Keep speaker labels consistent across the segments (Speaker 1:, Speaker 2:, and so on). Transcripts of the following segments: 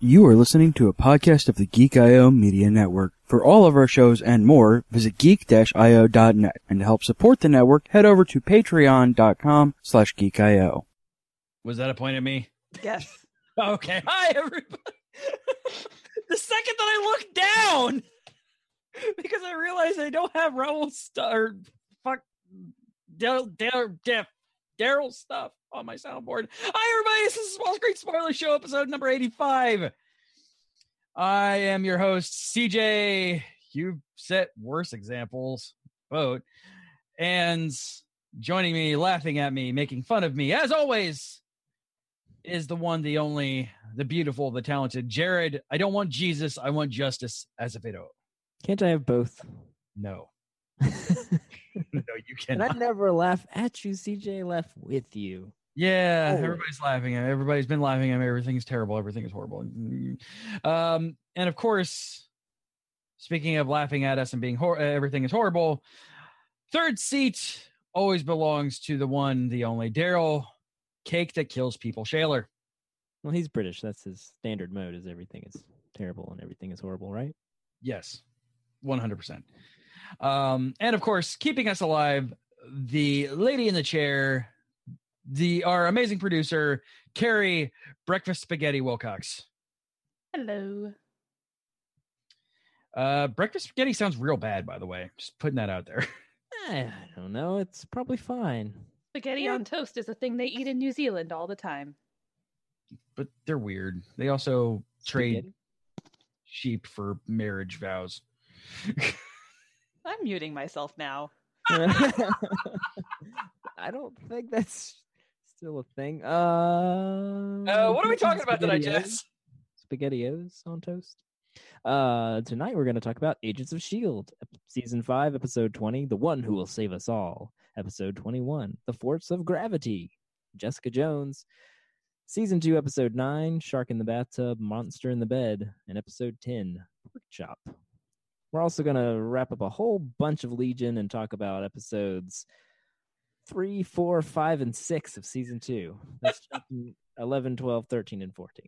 Speaker 1: You are listening to a podcast of the Geek IO Media Network. For all of our shows and more, visit geek-io.net. And to help support the network, head over to patreon.com slash geek.io.
Speaker 2: Was that a point at me?
Speaker 3: Yes.
Speaker 2: Okay. Hi, everybody. the second that I look down, because I realized I don't have Raul st- or fuck Darrell Darrell Darrell stuff on my soundboard. Hi, everybody. This is Small Screen Spoiler Show, episode number 85. I am your host, CJ. You've set worse examples. Boat. And joining me, laughing at me, making fun of me, as always, is the one, the only, the beautiful, the talented Jarred. I don't want Jesus. I want justice Azevedo.
Speaker 4: Can't I have both?
Speaker 2: No. no, you cannot.
Speaker 4: I never laugh at you, CJ. Laugh with you.
Speaker 2: Yeah,
Speaker 4: Always.
Speaker 2: everybody's laughing at Everybody's been laughing at me. Everything's terrible. Everything is horrible. Um, and of course, speaking of laughing at us and being hor- everything is horrible, third seat always belongs to the one, the only Darrell. Cake that kills people. Shayler.
Speaker 4: Well, he's British. That's his standard mode. Is everything is terrible and everything is horrible, right?
Speaker 2: Yes, one hundred percent. Um, and of course, keeping us alive, the lady in the chair, the our amazing producer, Kerry Breakfast Spaghetti Wilcox.
Speaker 3: Hello.
Speaker 2: Uh, breakfast spaghetti sounds real bad, by the way. Just putting that out there.
Speaker 4: I don't know. It's probably fine.
Speaker 3: Spaghetti
Speaker 4: Yeah.
Speaker 3: on toast is a thing they eat in New Zealand all the time.
Speaker 2: but they're weird. They also trade
Speaker 4: Spaghetti.
Speaker 2: sheep for marriage vows.
Speaker 3: I'm muting myself now.
Speaker 4: I don't think that's still a thing. Uh,
Speaker 2: Uh, what are we talking about tonight,
Speaker 4: SpaghettiOs?
Speaker 2: Jess?
Speaker 4: SpaghettiOs on toast. Uh, tonight we're going to talk about Agents of Shield, season five, episode twenty, "The One Who Will Save Us All," episode twenty-one, "The Force of Gravity," Jessica Jones, season two, episode nine, "Shark in the Bathtub," "Monster in the Bed," and episode ten, "Pork Chop." We're also going to wrap up a whole bunch of Legion and talk about episodes three, four, five, and six of season two. That's 11, 12, 13, and 14.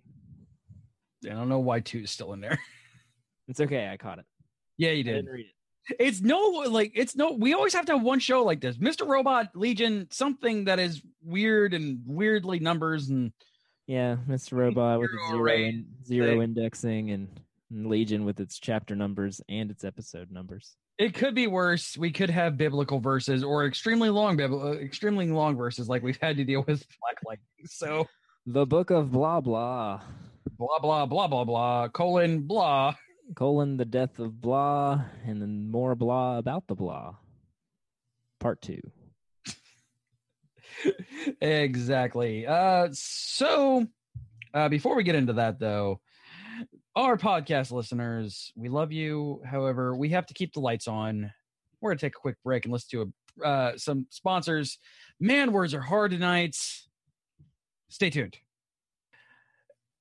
Speaker 2: I don't know why two is still in there.
Speaker 4: It's okay. I caught it.
Speaker 2: yeah, you did.
Speaker 4: read it.
Speaker 2: It's no like it's no. We always have to have one show like this, Mr. Robot Legion, something that is weird and weirdly numbers and
Speaker 4: Yeah, Mr. Robot with
Speaker 2: Zero
Speaker 4: zero, in, zero indexing and Legion with its chapter numbers and its episode numbers.
Speaker 2: it could be worse. We could have biblical verses or extremely long, bibl- uh, extremely long verses like we've had to deal with Black Lightning. So
Speaker 4: The Book of Blah Blah,
Speaker 2: blah blah blah blah blah colon blah.
Speaker 4: colon, the death of Blah, and then more blah about the Blah. Part two.
Speaker 2: exactly. Uh, so uh, before we get into that, though, our podcast listeners, we love you. However, we have to keep the lights on. We're gonna take a quick break and listen to a, uh, some sponsors. Man, words are hard tonight. Stay tuned.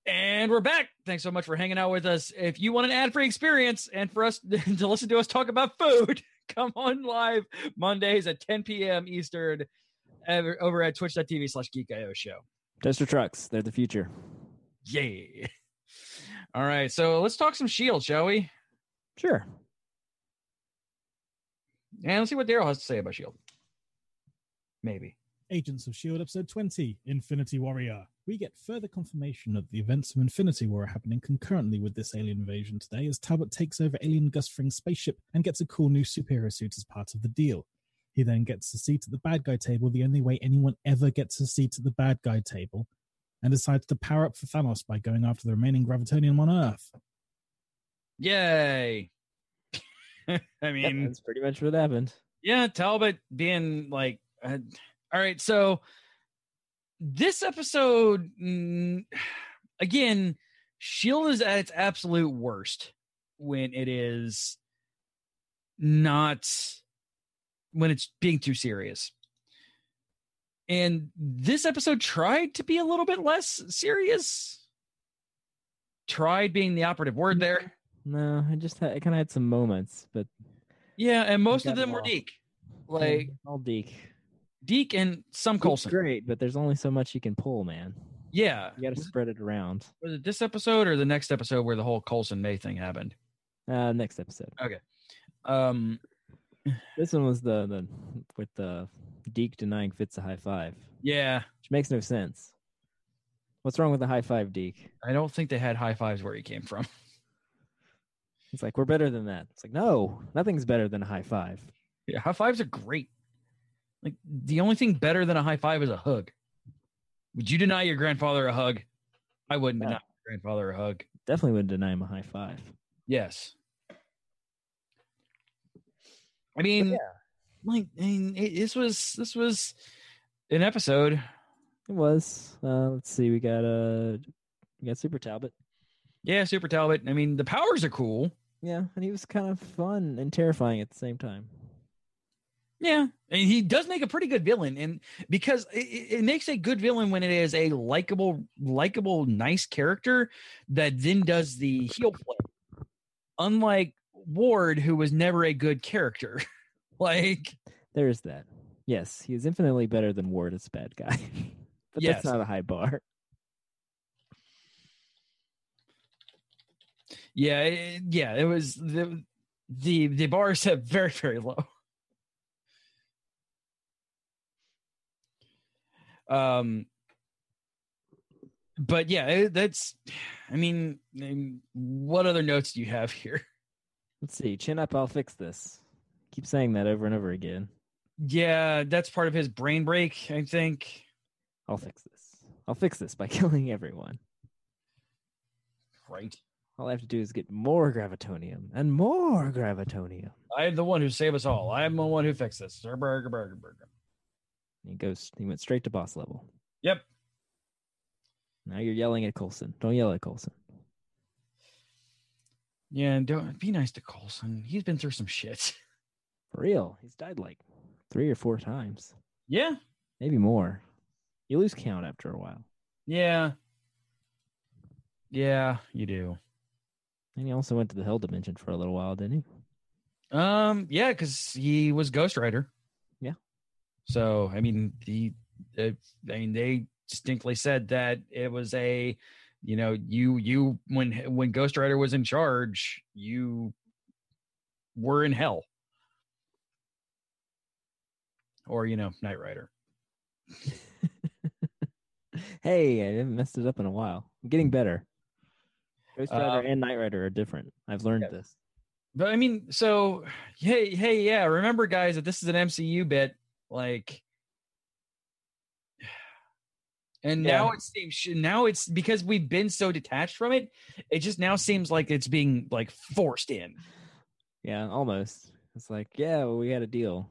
Speaker 2: And we're back. Thanks so much for hanging out with us. If you want an ad-free experience and for us to listen to us talk about food, come on live Mondays at 10 p.m. Eastern over at twitch.tv slash geek.io show.
Speaker 4: Toaster trucks, they're the future.
Speaker 2: Yay. All right, so let's talk some Shield, shall we?
Speaker 4: Sure.
Speaker 2: And let's see what Darrell has to say about Shield. Maybe.
Speaker 5: Agents of S.H.I.E.L.D. Episode 20 Infinity Warrior. We get further confirmation of the events of Infinity War are happening concurrently with this alien invasion today as Talbot takes over alien Gus Fring's spaceship and gets a cool new superhero suit as part of the deal. He then gets a seat at the bad guy table, the only way anyone ever gets a seat at the bad guy table, and decides to power up for Thanos by going after the remaining Gravitonium on Earth.
Speaker 2: Yay. I
Speaker 4: Yeah,
Speaker 2: mean,
Speaker 4: that's pretty much what happened.
Speaker 2: yeah, Talbot being like, uh, all right. So this episode, mm, again, Shield is at its absolute worst when it is not when it's being too serious. And this episode tried to be a little bit less serious. Tried being the operative word there.
Speaker 4: No, I just had, I kind of had some moments, but
Speaker 2: Yeah, and most of them were
Speaker 4: all.
Speaker 2: Deke. Like
Speaker 4: all Deke.
Speaker 2: Deke and some
Speaker 4: Deke's
Speaker 2: Coulson.
Speaker 4: great, but there's only so much you can pull, man.
Speaker 2: Yeah.
Speaker 4: You got to spread it around.
Speaker 2: was it this episode or the next episode where the whole Coulson May thing happened?
Speaker 4: Uh, next episode. Okay.
Speaker 2: Um,
Speaker 4: This one was the the with the Deke denying Fitz a high five,
Speaker 2: yeah.
Speaker 4: which makes no sense. What's wrong with the high five, Deke?
Speaker 2: I don't think they had high fives where he came from.
Speaker 4: It's like, we're better than that. It's like, no, nothing's better than a high five.
Speaker 2: Yeah, high fives are great. Like the only thing better than a high five is a hug. Would you deny your grandfather a hug? I wouldn't deny your grandfather a hug.
Speaker 4: Definitely wouldn't deny him a high five.
Speaker 2: Yes. I mean,
Speaker 4: yeah.
Speaker 2: like, I mean, it, this was this was an episode.
Speaker 4: It was. Uh, let's see. We got uh, we got Super Talbot.
Speaker 2: Yeah, Super Talbot. I mean, the powers are cool.
Speaker 4: Yeah, and he was kind of fun and terrifying at the same time.
Speaker 2: Yeah, and he does make a pretty good villain, and because it, it it makes a good villain when it is a likable, likable, nice character that then does the heel play. Unlike Ward, who was never a good character. like,
Speaker 4: There's that. Yes, he is infinitely better than Ward as a bad guy, but
Speaker 2: Yes.
Speaker 4: that's not a high bar.
Speaker 2: yeah, it, yeah, it was the the the bar set very very low. Um, but yeah, it, that's. I mean, what other notes do you have here?
Speaker 4: Let's see. Chin up. I'll fix this. Keep saying that over and over again.
Speaker 2: Yeah, that's part of his brain break. I think.
Speaker 4: I'll fix this. I'll fix this by killing everyone.
Speaker 2: Right.
Speaker 4: All I have to do is get more gravitonium and more gravitonium.
Speaker 2: I am the one who saved us all. I am the one who fixed this. Burger, burger, burger.
Speaker 4: He goes. He went straight to boss level.
Speaker 2: Yep.
Speaker 4: Now you're yelling at Coulson. Don't yell at Coulson.
Speaker 2: Yeah, and don't be nice to Coulson. He's been through some shit.
Speaker 4: For real. He's died like three or four times,
Speaker 2: Yeah.
Speaker 4: maybe more. You lose count after a while.
Speaker 2: Yeah. Yeah, you do.
Speaker 4: And he also went to the Hell Dimension for a little while, didn't he?
Speaker 2: Um, yeah, because he was Ghost Rider.
Speaker 4: Yeah.
Speaker 2: So I mean, the, uh, I mean, they distinctly said that it was a, you know, you you when when Ghost Rider was in charge, you were in hell, or you know, Knight Rider.
Speaker 4: hey, I haven't messed it up in a while. I'm getting better. Ghost Rider
Speaker 2: Um,
Speaker 4: and Knight Rider are different. I've learned
Speaker 2: yeah.
Speaker 4: this.
Speaker 2: But I mean, so hey, hey, yeah. Remember, guys, that this is an MCU bit, like, and now it seems now it's because we've been so detached from it. It just now seems like it's being like forced in.
Speaker 4: Yeah, almost. It's like, yeah, well, we had a deal.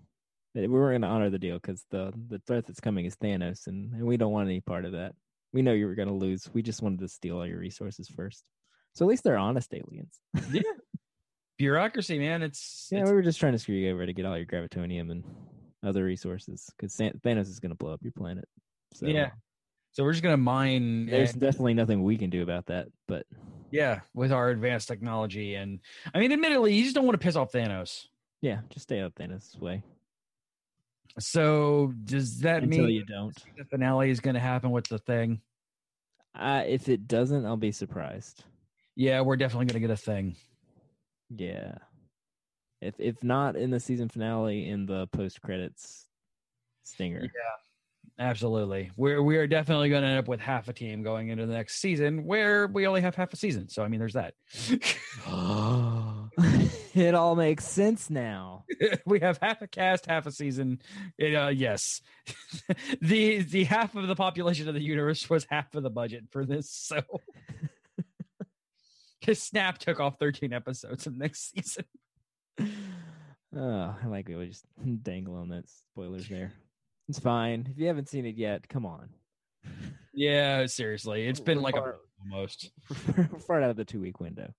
Speaker 4: We weren't going to honor the deal because the the threat that's coming is Thanos, and, and we don't want any part of that. We know you were going to lose. We just wanted to steal all your resources first. So at least they're honest aliens.
Speaker 2: Yeah, bureaucracy, man. It's,
Speaker 4: Yeah,
Speaker 2: it's
Speaker 4: we were just trying to screw you over to get all your gravitonium and other resources because Thanos is going to blow up your planet. So
Speaker 2: Yeah, so we're just gonna mine.
Speaker 4: there's
Speaker 2: and-
Speaker 4: definitely nothing we can do about that. But
Speaker 2: yeah, with our advanced technology, and I mean, admittedly, you just don't want to piss off Thanos.
Speaker 4: yeah, just stay out Thanos' way
Speaker 2: So does that
Speaker 4: until
Speaker 2: mean
Speaker 4: you don't.
Speaker 2: the finale is going to happen with the thing?
Speaker 4: Uh, if it doesn't, I'll be surprised.
Speaker 2: Yeah, we're definitely going to get a thing.
Speaker 4: Yeah. If if not in the season finale, in the post credits stinger.
Speaker 2: Yeah, absolutely. We're we are definitely going to end up with half a team going into the next season, where we only have half a season. So I mean, there's that.
Speaker 4: it all makes sense now.
Speaker 2: we have half a cast, half a season. It, uh, yes, the the half of the population of the universe was half of the budget for this. So. Because Snap took off 13 episodes of next season.
Speaker 4: Oh, I like it. We just dangle on that spoilers there. It's fine. If you haven't seen it yet, come on.
Speaker 2: Yeah, seriously. It's been
Speaker 4: We're
Speaker 2: like a
Speaker 4: far-
Speaker 2: almost.
Speaker 4: We're far out of the two week window.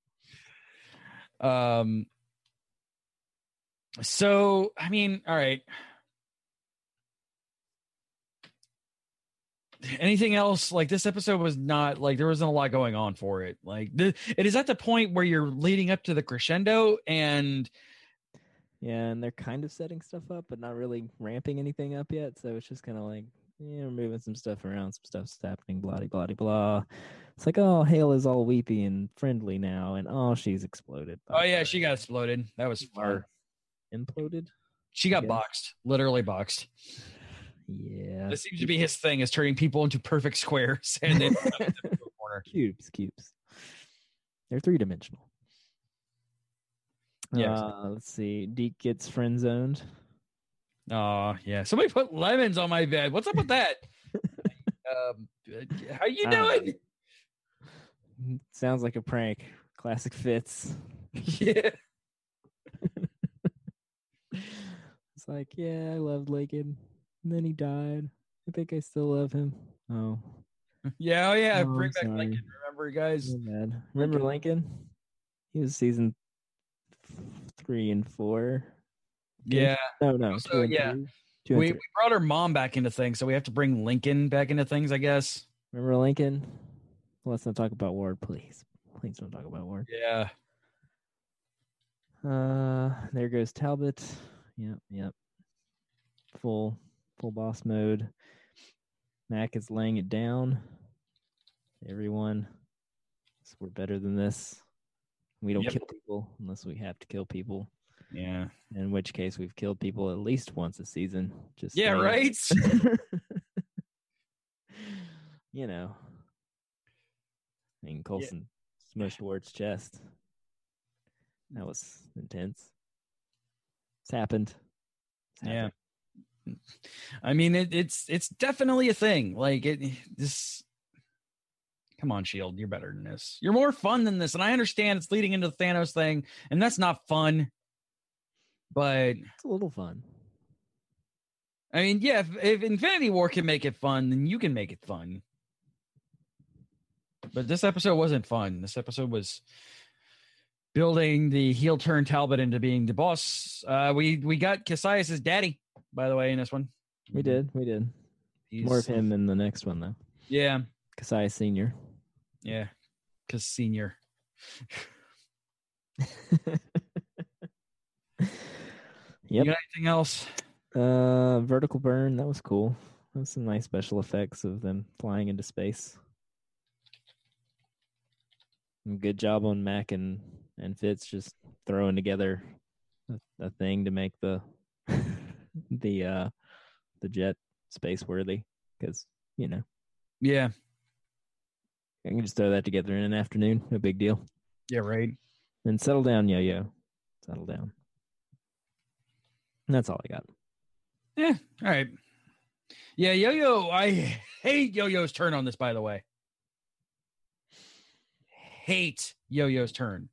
Speaker 2: Um so I mean, all right. Anything else? Like this episode was not like there wasn't a lot going on for it. Like the, it is at the point where you're leading up to the crescendo and
Speaker 4: Yeah, and they're kind of setting stuff up, but not really ramping anything up yet. So it's just kind of like yeah, we're moving some stuff around, some stuff's happening, blah blah blah blah. It's like, oh, Hale is all weepy and friendly now, and oh, she's exploded.
Speaker 2: Oh yeah,
Speaker 4: fire.
Speaker 2: she got exploded. That was
Speaker 4: far. Imploded.
Speaker 2: She got boxed, literally boxed.
Speaker 4: Yeah,
Speaker 2: This seems to be his thing: is turning people into perfect squares and then put them into a corner.
Speaker 4: cubes, cubes. They're three dimensional.
Speaker 2: Yes.
Speaker 4: Uh, let's see. Deke gets friend zoned.
Speaker 2: Oh yeah, somebody put lemons on my bed. What's up with that? um, uh, how you
Speaker 4: Uh,
Speaker 2: doing?
Speaker 4: Sounds like a prank. Classic Fitz.
Speaker 2: yeah.
Speaker 4: It's like, yeah, I loved Lincoln. And then he died. I think I still love him. Oh,
Speaker 2: Yeah, oh yeah,
Speaker 4: Oh,
Speaker 2: bring back. Lincoln. Remember, guys?
Speaker 4: Remember Lincoln? He was season three and four.
Speaker 2: Yeah,
Speaker 4: No, no.
Speaker 2: So, yeah,
Speaker 4: three.
Speaker 2: We, we brought her mom back into things, so we have to bring Lincoln back into things, I guess.
Speaker 4: Remember Lincoln? Let's not talk about Ward, please. Please don't talk about Ward.
Speaker 2: Yeah,
Speaker 4: Uh, there goes Talbot. Yep, yep. Full, full boss mode. Mac is laying it down. Everyone, so we're better than this. We don't
Speaker 2: Yep.
Speaker 4: kill people unless we have to kill people.
Speaker 2: yeah,
Speaker 4: In which case, we've killed people at least once a season. Just
Speaker 2: yeah, right.
Speaker 4: you know, I mean, Coulson smushed Ward's chest. That was intense. It's happened. It's
Speaker 2: Yeah. I mean, it, it's it's definitely a thing. Like it, this. Come on, Shield, you're better than this. You're more fun than this, and I understand it's leading into the Thanos thing, and that's not fun. But
Speaker 4: It's a little fun.
Speaker 2: I mean, yeah, if, if Infinity War can make it fun, then you can make it fun. But this episode wasn't fun. This episode was building the heel turn Talbot into being the boss. Uh, we we got Cassius's daddy, by the way, in this one.
Speaker 4: We did. We did.
Speaker 2: He's,
Speaker 4: More of him in the next one, though.
Speaker 2: Yeah,
Speaker 4: Cassius Senior.
Speaker 2: Yeah, because senior.
Speaker 4: Yep.
Speaker 2: You got anything else?
Speaker 4: Uh, vertical burn. That was cool. That was some nice special effects of them flying into space. And Good job on Mac and and Fitz just throwing together a, a thing to make the the uh the jet space worthy because you know
Speaker 2: Yeah,
Speaker 4: I can just throw that together in an afternoon. No big deal.
Speaker 2: yeah, right.
Speaker 4: And settle down, yo yo. Settle down. And that's all I got.
Speaker 2: Yeah, all right. Yeah, Yo Yo. I hate Yo Yo's turn on this. By the way, hate Yo Yo's turn.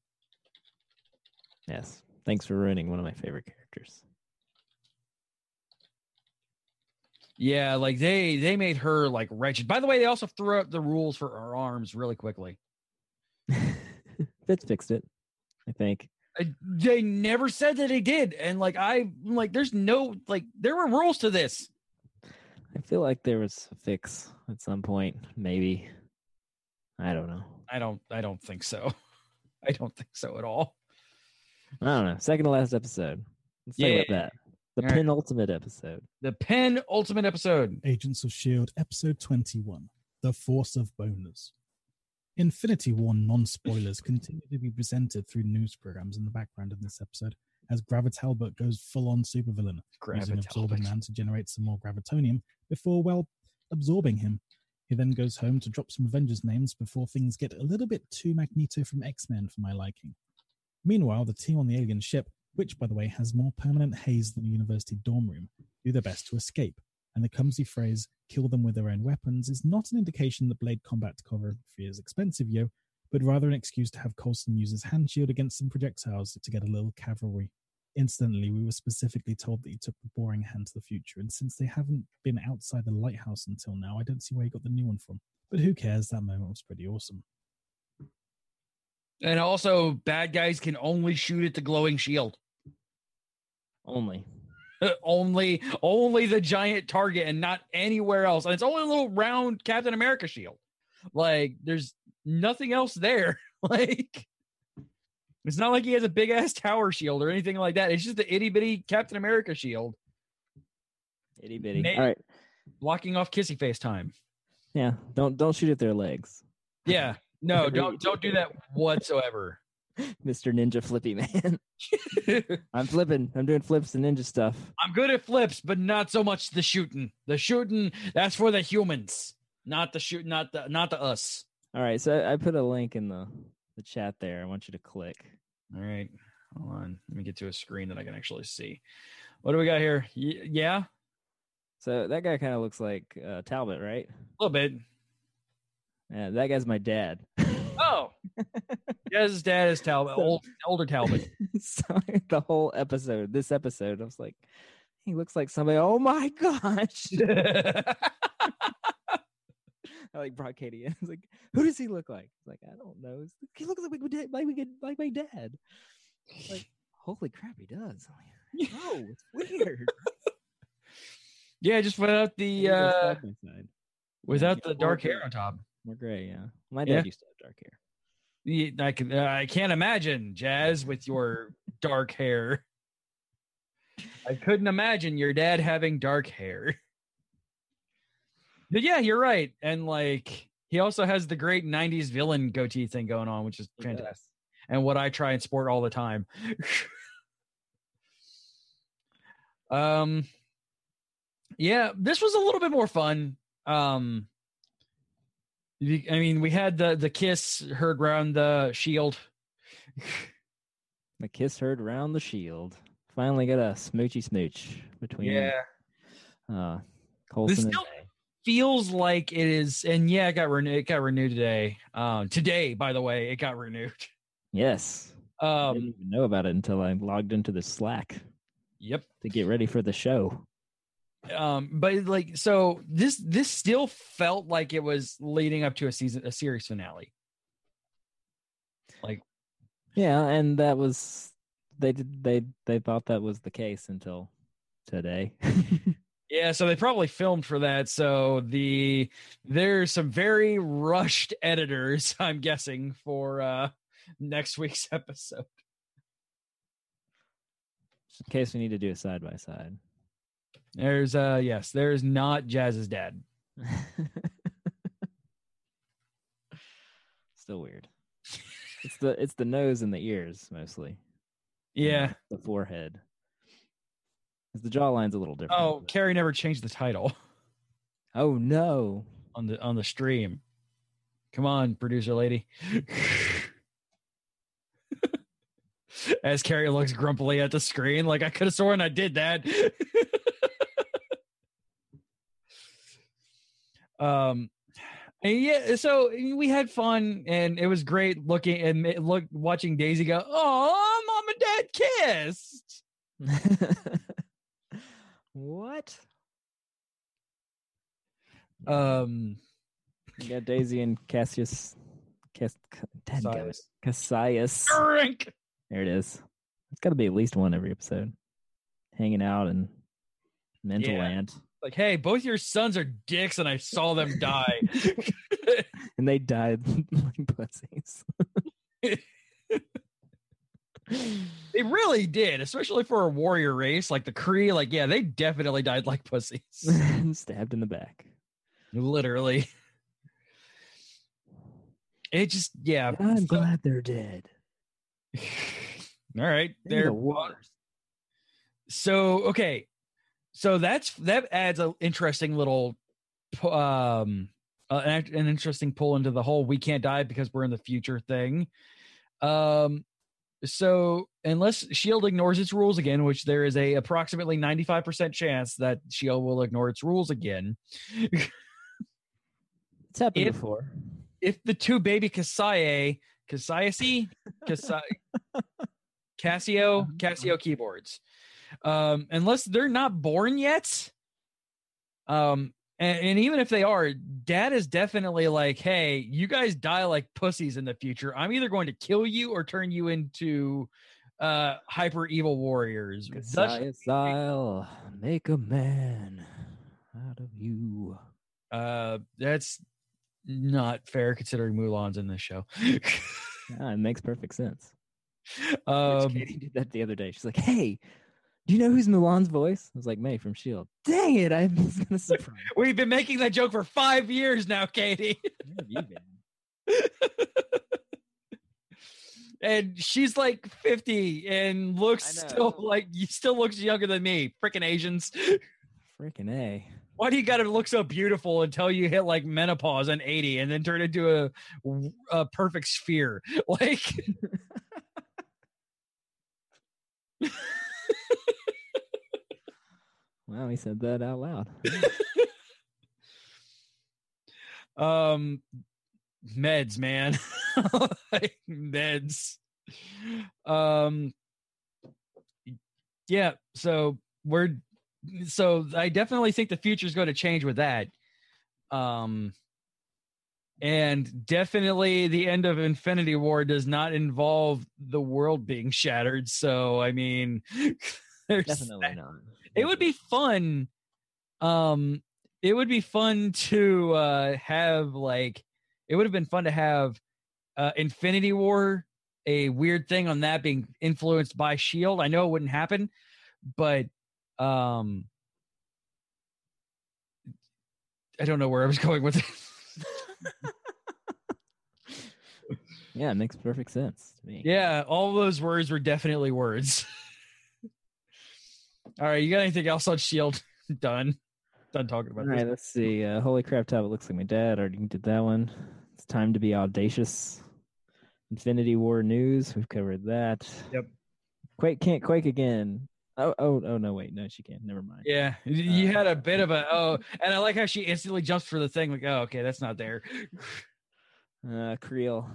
Speaker 4: Yes. Thanks for ruining one of my favorite characters.
Speaker 2: Yeah, like they they made her like wretched. By the way, they also threw out the rules for her arms really quickly.
Speaker 4: Fitz fixed it, I think.
Speaker 2: Uh, They never said that they did, and like I like, there's no like there were rules to this.
Speaker 4: I feel like there was a fix at some point, maybe. I don't know.
Speaker 2: I don't I don't think so. I don't think so at all.
Speaker 4: I don't know. Second to last episode. Let's talk about
Speaker 2: Yeah.
Speaker 4: that. The
Speaker 2: All right.
Speaker 4: penultimate episode.
Speaker 2: The penultimate episode.
Speaker 5: Agents of S.H.I.E.L.D., Episode 21 The Force of Boners. Infinity War non spoilers continue to be presented through news programs in the background of this episode as Gravitalbert goes full on supervillain, using absorbing man to generate some more gravitonium before, well, absorbing him. He then goes home to drop some Avengers names before things get a little bit too Magneto from X Men for my liking. Meanwhile, the team on the alien ship, which by the way has more permanent haze than a university dorm room, do their best to escape and the clumsy phrase kill them with their own weapons is not an indication that blade combat choreography is expensive, yo, but rather an excuse to have Coulson use his hand shield against some projectiles to get a little cavalry. Incidentally, we were specifically told that he took the boring hand to the future, and since they haven't been outside the lighthouse until now, I don't see where he got the new one from. But who cares? That moment was pretty awesome.
Speaker 2: And also, bad guys can only shoot at the glowing shield.
Speaker 4: Only.
Speaker 2: only, only the giant target, and not anywhere else. And it's only a little round Captain America shield. Like, there's nothing else there. like, it's not like he has a big ass tower shield or anything like that. It's just the itty bitty Captain America shield.
Speaker 4: Itty bitty.
Speaker 2: May-
Speaker 4: All right.
Speaker 2: blocking off kissy face time.
Speaker 4: Yeah, don't don't shoot at their legs,
Speaker 2: Yeah. No, don't don't do that whatsoever.
Speaker 4: Mister Ninja Flippy Man. I'm flipping. I'm doing flips and ninja stuff.
Speaker 2: I'm good at flips, but not so much the shooting. The shooting that's for the humans, not the shoot, not the not the us.
Speaker 4: All right, so I, I put a link in the the chat there. I want you to click.
Speaker 2: All right, hold on. Let me get to a screen that I can actually see. What do we got here? Y- yeah,
Speaker 4: So that guy kind of looks like uh, Talbot, right?
Speaker 2: a little bit.
Speaker 4: Yeah, that guy's my dad.
Speaker 2: Oh, yeah, his dad is Talbot, old, older Talbot.
Speaker 4: so the whole episode, this episode, I was like, he looks like somebody. Oh my gosh! I like brought Katie in. I was like, who does he look like? He's like, I don't know. He looks like my dad, like, like my dad. Like, holy crap, he does. Like, no, it's weird.
Speaker 2: yeah, just without the uh,
Speaker 4: side by side.
Speaker 2: without the dark hair on top.
Speaker 4: More gray, yeah. My dad
Speaker 2: Yeah.
Speaker 4: used to have dark hair.
Speaker 2: Yeah, I can. Uh, I can't imagine Jazz with your dark hair. I couldn't imagine your dad having dark hair. But yeah, you're right. And like, he also has the great '90s villain goatee thing going on, which is
Speaker 4: He
Speaker 2: fantastic.
Speaker 4: does.
Speaker 2: And what I try and sport all the time. um, yeah, this was a little bit more fun. Um, I mean, we had the the kiss heard round the shield.
Speaker 4: The kiss heard round the shield. Finally got a smoochy smooch between
Speaker 2: Yeah,
Speaker 4: uh Coulson and
Speaker 2: still- feels like it is, and yeah, it got renewed. It got renewed today. Um, today, by the way, it got renewed.
Speaker 4: Yes. I
Speaker 2: Um,
Speaker 4: didn't even know about it until I logged into the Slack
Speaker 2: yep.
Speaker 4: to get ready for the show.
Speaker 2: Um, but like, so this this still felt like it was leading up to a season, a series finale.
Speaker 4: Like Yeah, and that was they did they they thought that was the case until today.
Speaker 2: Yeah, so they probably filmed for that. So the there's some very rushed editors, I'm guessing, for uh next week's episode.
Speaker 4: in case we need to do a side by side.
Speaker 2: There's uh yes, there's not Jazz's dad.
Speaker 4: Still weird. It's the it's the nose and the ears mostly.
Speaker 2: Yeah.
Speaker 4: The forehead. The jawline's a little different.
Speaker 2: Oh, Kerry never changed the title
Speaker 4: oh no.
Speaker 2: on the on the stream. Come on, producer lady. As Kerry looks grumpily at the screen, like I could have sworn I did that. Um, and yeah, so we had fun, and it was great looking and look watching Daisy go. Oh, mom and dad kissed.
Speaker 4: what?
Speaker 2: Um,
Speaker 4: You got Daisy and Cassius. Cass,
Speaker 2: Cassius.
Speaker 4: Cassius.
Speaker 2: drink.
Speaker 4: There it is. It's got to be at least one every episode. Hanging out in mental
Speaker 2: Yeah.
Speaker 4: land.
Speaker 2: Like, hey, both your sons are dicks, and I saw them die.
Speaker 4: And they died like pussies.
Speaker 2: they really did, especially for a warrior race like the Kree. Like, yeah, they definitely died like pussies.
Speaker 4: Stabbed in the back.
Speaker 2: Literally. It just, yeah.
Speaker 4: I'm
Speaker 2: so-
Speaker 4: glad they're dead.
Speaker 2: All right,
Speaker 4: They're
Speaker 2: there.
Speaker 4: the worst.
Speaker 2: So okay, so that's that adds an interesting little, um, uh, an, an interesting pull into the whole "we can't die because we're in the future" thing. Um, so unless Shield ignores its rules again, which there is a approximately ninety five percent chance that Shield will ignore its rules again,
Speaker 4: It's happened
Speaker 2: If-
Speaker 4: before.
Speaker 2: if the two baby Kasaye, Kasayasi, Kasai, Casio, Casio keyboards, um, unless they're not born yet, um, and, and even if they are, Dad is definitely like, "Hey, you guys die like pussies in the future. I'm either going to kill you or turn you into uh hyper evil warriors." Thus-
Speaker 4: I'll make a man out of you.
Speaker 2: uh, that's not fair considering Mulan's in this show.
Speaker 4: Yeah, it makes perfect sense.
Speaker 2: um,
Speaker 4: Katie did that the other day. She's like, "Hey, Do you know who's Mulan's voice? I was like, May from Shield. Dang it! I was gonna surprise.
Speaker 2: We've been making that joke for five years now, Katie.
Speaker 4: Where have you been?
Speaker 2: and she's like 50 and looks still like you still looks younger than me. Freaking Asians.
Speaker 4: Freaking a.
Speaker 2: Why do you got to look so beautiful until you hit like menopause and 80 and then turn into a, a perfect sphere? Like,
Speaker 4: Wow, he said that out loud.
Speaker 2: um, meds, man. Like, meds. Um, yeah. So we're, so I definitely think the future is going to change with that. Um, and definitely the end of Infinity War does not involve the world being shattered. So, I mean,
Speaker 4: Definitely not.
Speaker 2: It would be fun um it would be fun to uh have like it would have been fun to have uh infinity war a weird thing on that being influenced by shield i know it wouldn't happen but um i don't know where i was going with it
Speaker 4: Yeah, it makes perfect sense to me.
Speaker 2: yeah all those words were definitely words all right you got anything else on shield done done talking about
Speaker 4: All
Speaker 2: this
Speaker 4: right, let's see. Uh, Holy crap! Talbot looks like my dad already did that one. It's time to be audacious. Infinity War news. We've covered that.
Speaker 2: Yep.
Speaker 4: Quake can't quake again. Oh, oh, oh no! Wait, no, she can't. Never mind.
Speaker 2: Yeah, you
Speaker 4: Uh,
Speaker 2: had a bit of a oh, and I like how she instantly jumps for the thing. Like, oh, okay, that's not there.
Speaker 4: Uh, Creel.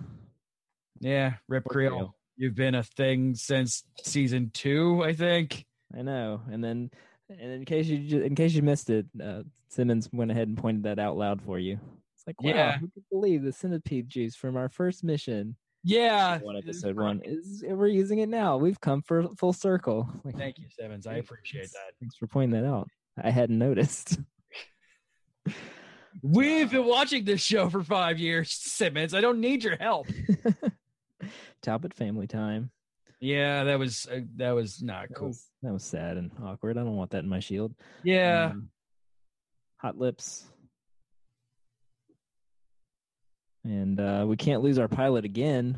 Speaker 2: Yeah, Rip Creel,
Speaker 4: Creel.
Speaker 2: you've been a thing since season two, I think.
Speaker 4: I know. And then, and in case you in case you missed it, uh, Simmons went ahead and pointed that out loud for you. It's like, wow,
Speaker 2: Yeah.
Speaker 4: who could believe the centipede juice from our first mission,
Speaker 2: Yeah,
Speaker 4: one episode one, is we're using it now. We've come for full circle. Like,
Speaker 2: Thank you, Simmons. I appreciate that.
Speaker 4: Thanks for pointing that out. I hadn't noticed.
Speaker 2: We've been watching this show for five years, Simmons. I don't need your help.
Speaker 4: Talbot family time.
Speaker 2: Yeah, that was uh, that was not
Speaker 4: That
Speaker 2: cool.
Speaker 4: was, that was sad and awkward. I don't want that in my shield.
Speaker 2: Yeah,
Speaker 4: Um, hot lips. And uh, we can't lose our pilot again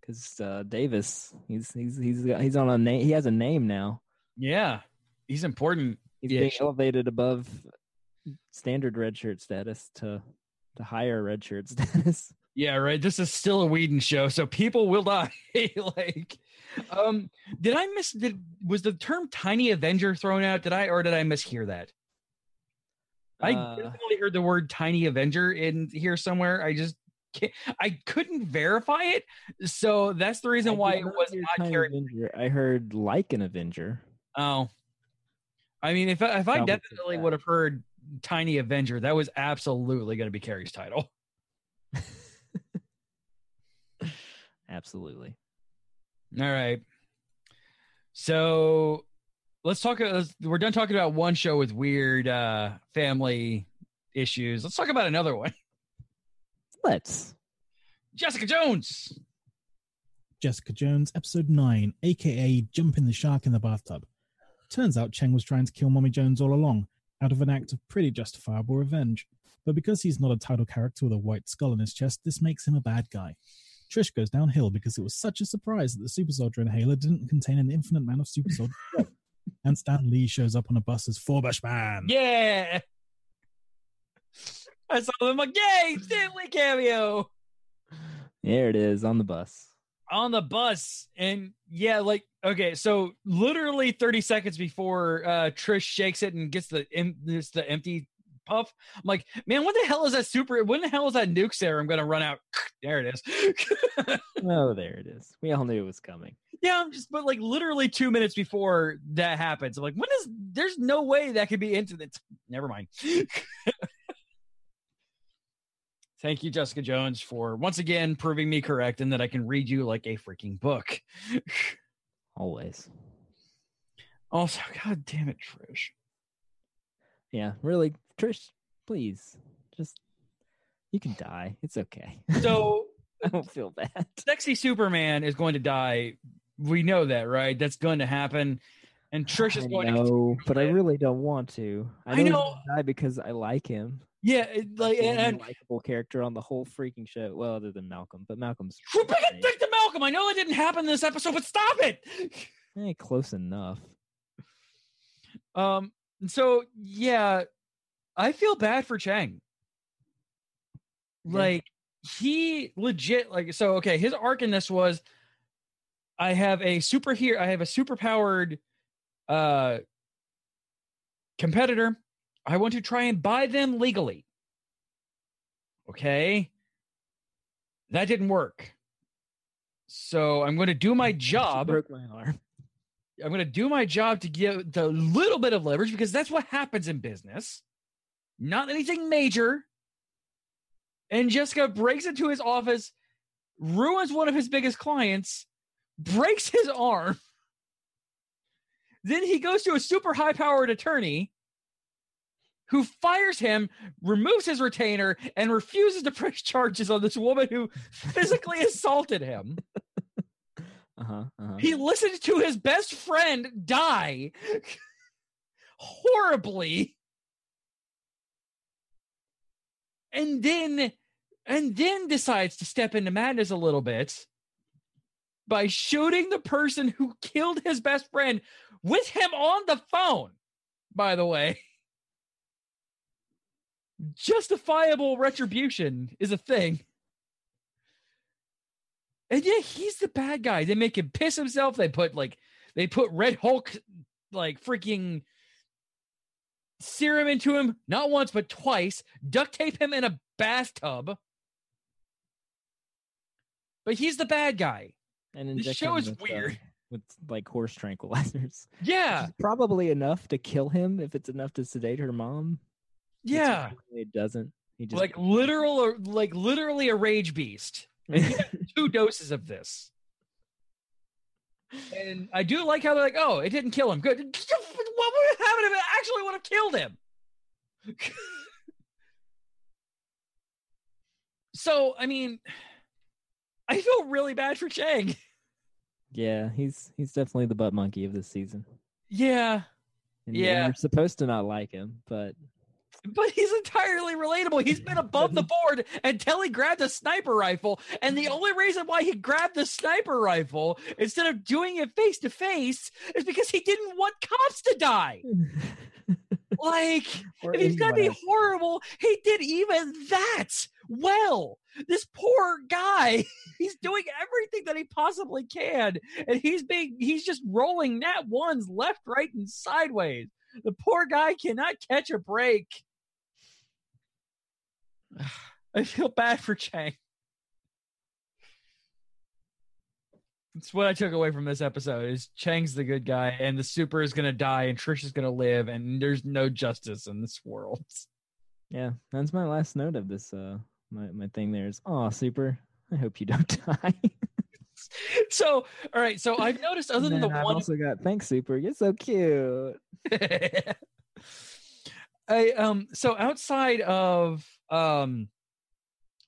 Speaker 4: because uh, Davis. He's he's he's got, he's on a name. He has a name now.
Speaker 2: yeah, he's important.
Speaker 4: He's
Speaker 2: Yeah,
Speaker 4: being elevated above standard redshirt status to to higher redshirt status.
Speaker 2: Yeah, right. This is still a Whedon show, so people will die. like, um, did I miss? Did was the term "tiny Avenger" thrown out? Did I or did I mishear that? I
Speaker 4: Uh,
Speaker 2: definitely heard the word "tiny Avenger" in here somewhere. I just can't, I couldn't verify it, so that's the reason
Speaker 4: I
Speaker 2: why it was not carried.
Speaker 4: Avenger. I heard like an Avenger.
Speaker 2: Oh, I mean, if I- if I
Speaker 4: Talbot
Speaker 2: definitely would have heard "tiny Avenger," that was absolutely going to be Kerry's title.
Speaker 4: Absolutely.
Speaker 2: All right. So let's talk. let's- We're done talking about one show with weird uh, family issues. Let's talk about another one.
Speaker 4: Let's.
Speaker 2: Jessica Jones.
Speaker 5: Jessica Jones, episode 9, aka Jumping the Shark in the Bathtub. Turns out Cheng was trying to kill Mommy Jones all along, out of an act of pretty justifiable revenge. But because he's not a title character with a white skull on his chest, this makes him a bad guy. Trish goes downhill because it was such a surprise that the Super Soldier inhaler didn't contain an infinite amount of Super Soldier. and Stan Lee shows up on a bus as Forbush Man.
Speaker 2: Yeah. I saw them like, yay, Stan Lee cameo
Speaker 4: There it is on the bus.
Speaker 2: on the bus. And yeah, like, okay, so literally 30 seconds before uh Trish shakes it and gets the em- this the empty puff, I'm like, man, what the hell is that super? When the hell is that nuke serum gonna run out? There it is.
Speaker 4: Oh, there it is. We all knew it was coming.
Speaker 2: Yeah, I'm just but like literally two minutes before that happens. I'm like, when is there's no way that could be into it. Never mind. Thank you, Jessica Jones, for once again proving me correct and that I can read you like a freaking book.
Speaker 4: Always.
Speaker 2: Also, god damn it, Trish.
Speaker 4: Yeah, really, Trish, please. Just you can die. It's okay.
Speaker 2: So
Speaker 4: I don't feel bad.
Speaker 2: sexy Superman is going to die. We know that, right? That's going to happen. and Trish is
Speaker 4: I
Speaker 2: going to
Speaker 4: know, but I really don't want to. I,
Speaker 2: I
Speaker 4: know, die because I like him.
Speaker 2: yeah, it- like
Speaker 4: He's
Speaker 2: and,
Speaker 4: likable character on the whole freaking show. Well, other than Malcolm, but Malcolm's
Speaker 2: We're dick to Malcolm. I know that didn't happen this episode, but stop it.
Speaker 4: Eh, close enough.
Speaker 2: Um. So yeah, I feel bad for Chang. Like he legit like so. Okay, his arc in this was, I have a superhero. I have a superpowered, uh, competitor. I want to try and buy them legally. Okay. That didn't work. So I'm going to do my job.
Speaker 4: broke my arm.
Speaker 2: I'm going to do my job to give the little bit of leverage because that's what happens in business. Not anything major. And Jessica breaks into his office, ruins one of his biggest clients, breaks his arm. Then he goes to a super high powered attorney who fires him, removes his retainer, and refuses to press charges on this woman who physically assaulted him.
Speaker 4: Uh huh. Uh-huh.
Speaker 2: He listened to his best friend die horribly. And then and then decides to step into madness a little bit by shooting the person who killed his best friend with him on the phone, by the way. Justifiable retribution is a thing. And yeah, he's the bad guy. They make him piss himself. They put like they put Red Hulk like freaking serum into him, not once but twice, duct tape him in a bathtub. But he's the bad guy.
Speaker 4: and inject
Speaker 2: show is
Speaker 4: with, uh,
Speaker 2: weird.
Speaker 4: with like horse tranquilizers.
Speaker 2: Yeah.
Speaker 4: Probably enough to kill him if it's enough to sedate her mom.
Speaker 2: Yeah.
Speaker 4: It doesn't. He just
Speaker 2: Like literal or like literally a rage beast. Two doses of this. And I do like how they're like, oh, it didn't kill him. Good. What would happen if it actually would have killed him? so, I mean, I feel really bad for Chang.
Speaker 4: yeah, he's he's definitely the butt monkey of this season.
Speaker 2: Yeah,
Speaker 4: And
Speaker 2: Yeah.
Speaker 4: you're supposed to not like him, but
Speaker 2: but he's entirely relatable. He's been above the board until he grabbed a sniper rifle. And the only reason why he grabbed the sniper rifle instead of doing it face to face is because he didn't want cops to die. Like,
Speaker 4: Or
Speaker 2: if he's gonna be horrible, he did even that well. This poor guy, he's doing everything that he possibly can, and he's being he's just rolling nat ones left, right, and sideways. The poor guy cannot catch a break. I feel bad for Chang. That's what I took away from this episode is Chang's the good guy and the super is gonna die and Trish is gonna live and there's no justice in this world.
Speaker 4: Yeah, that's my last note of this. Uh, my my thing there is, oh, super. I hope you don't die.
Speaker 2: So all right, so I've noticed other than the
Speaker 4: I've
Speaker 2: one
Speaker 4: also got thanks, super. You're so cute.
Speaker 2: I um so outside of um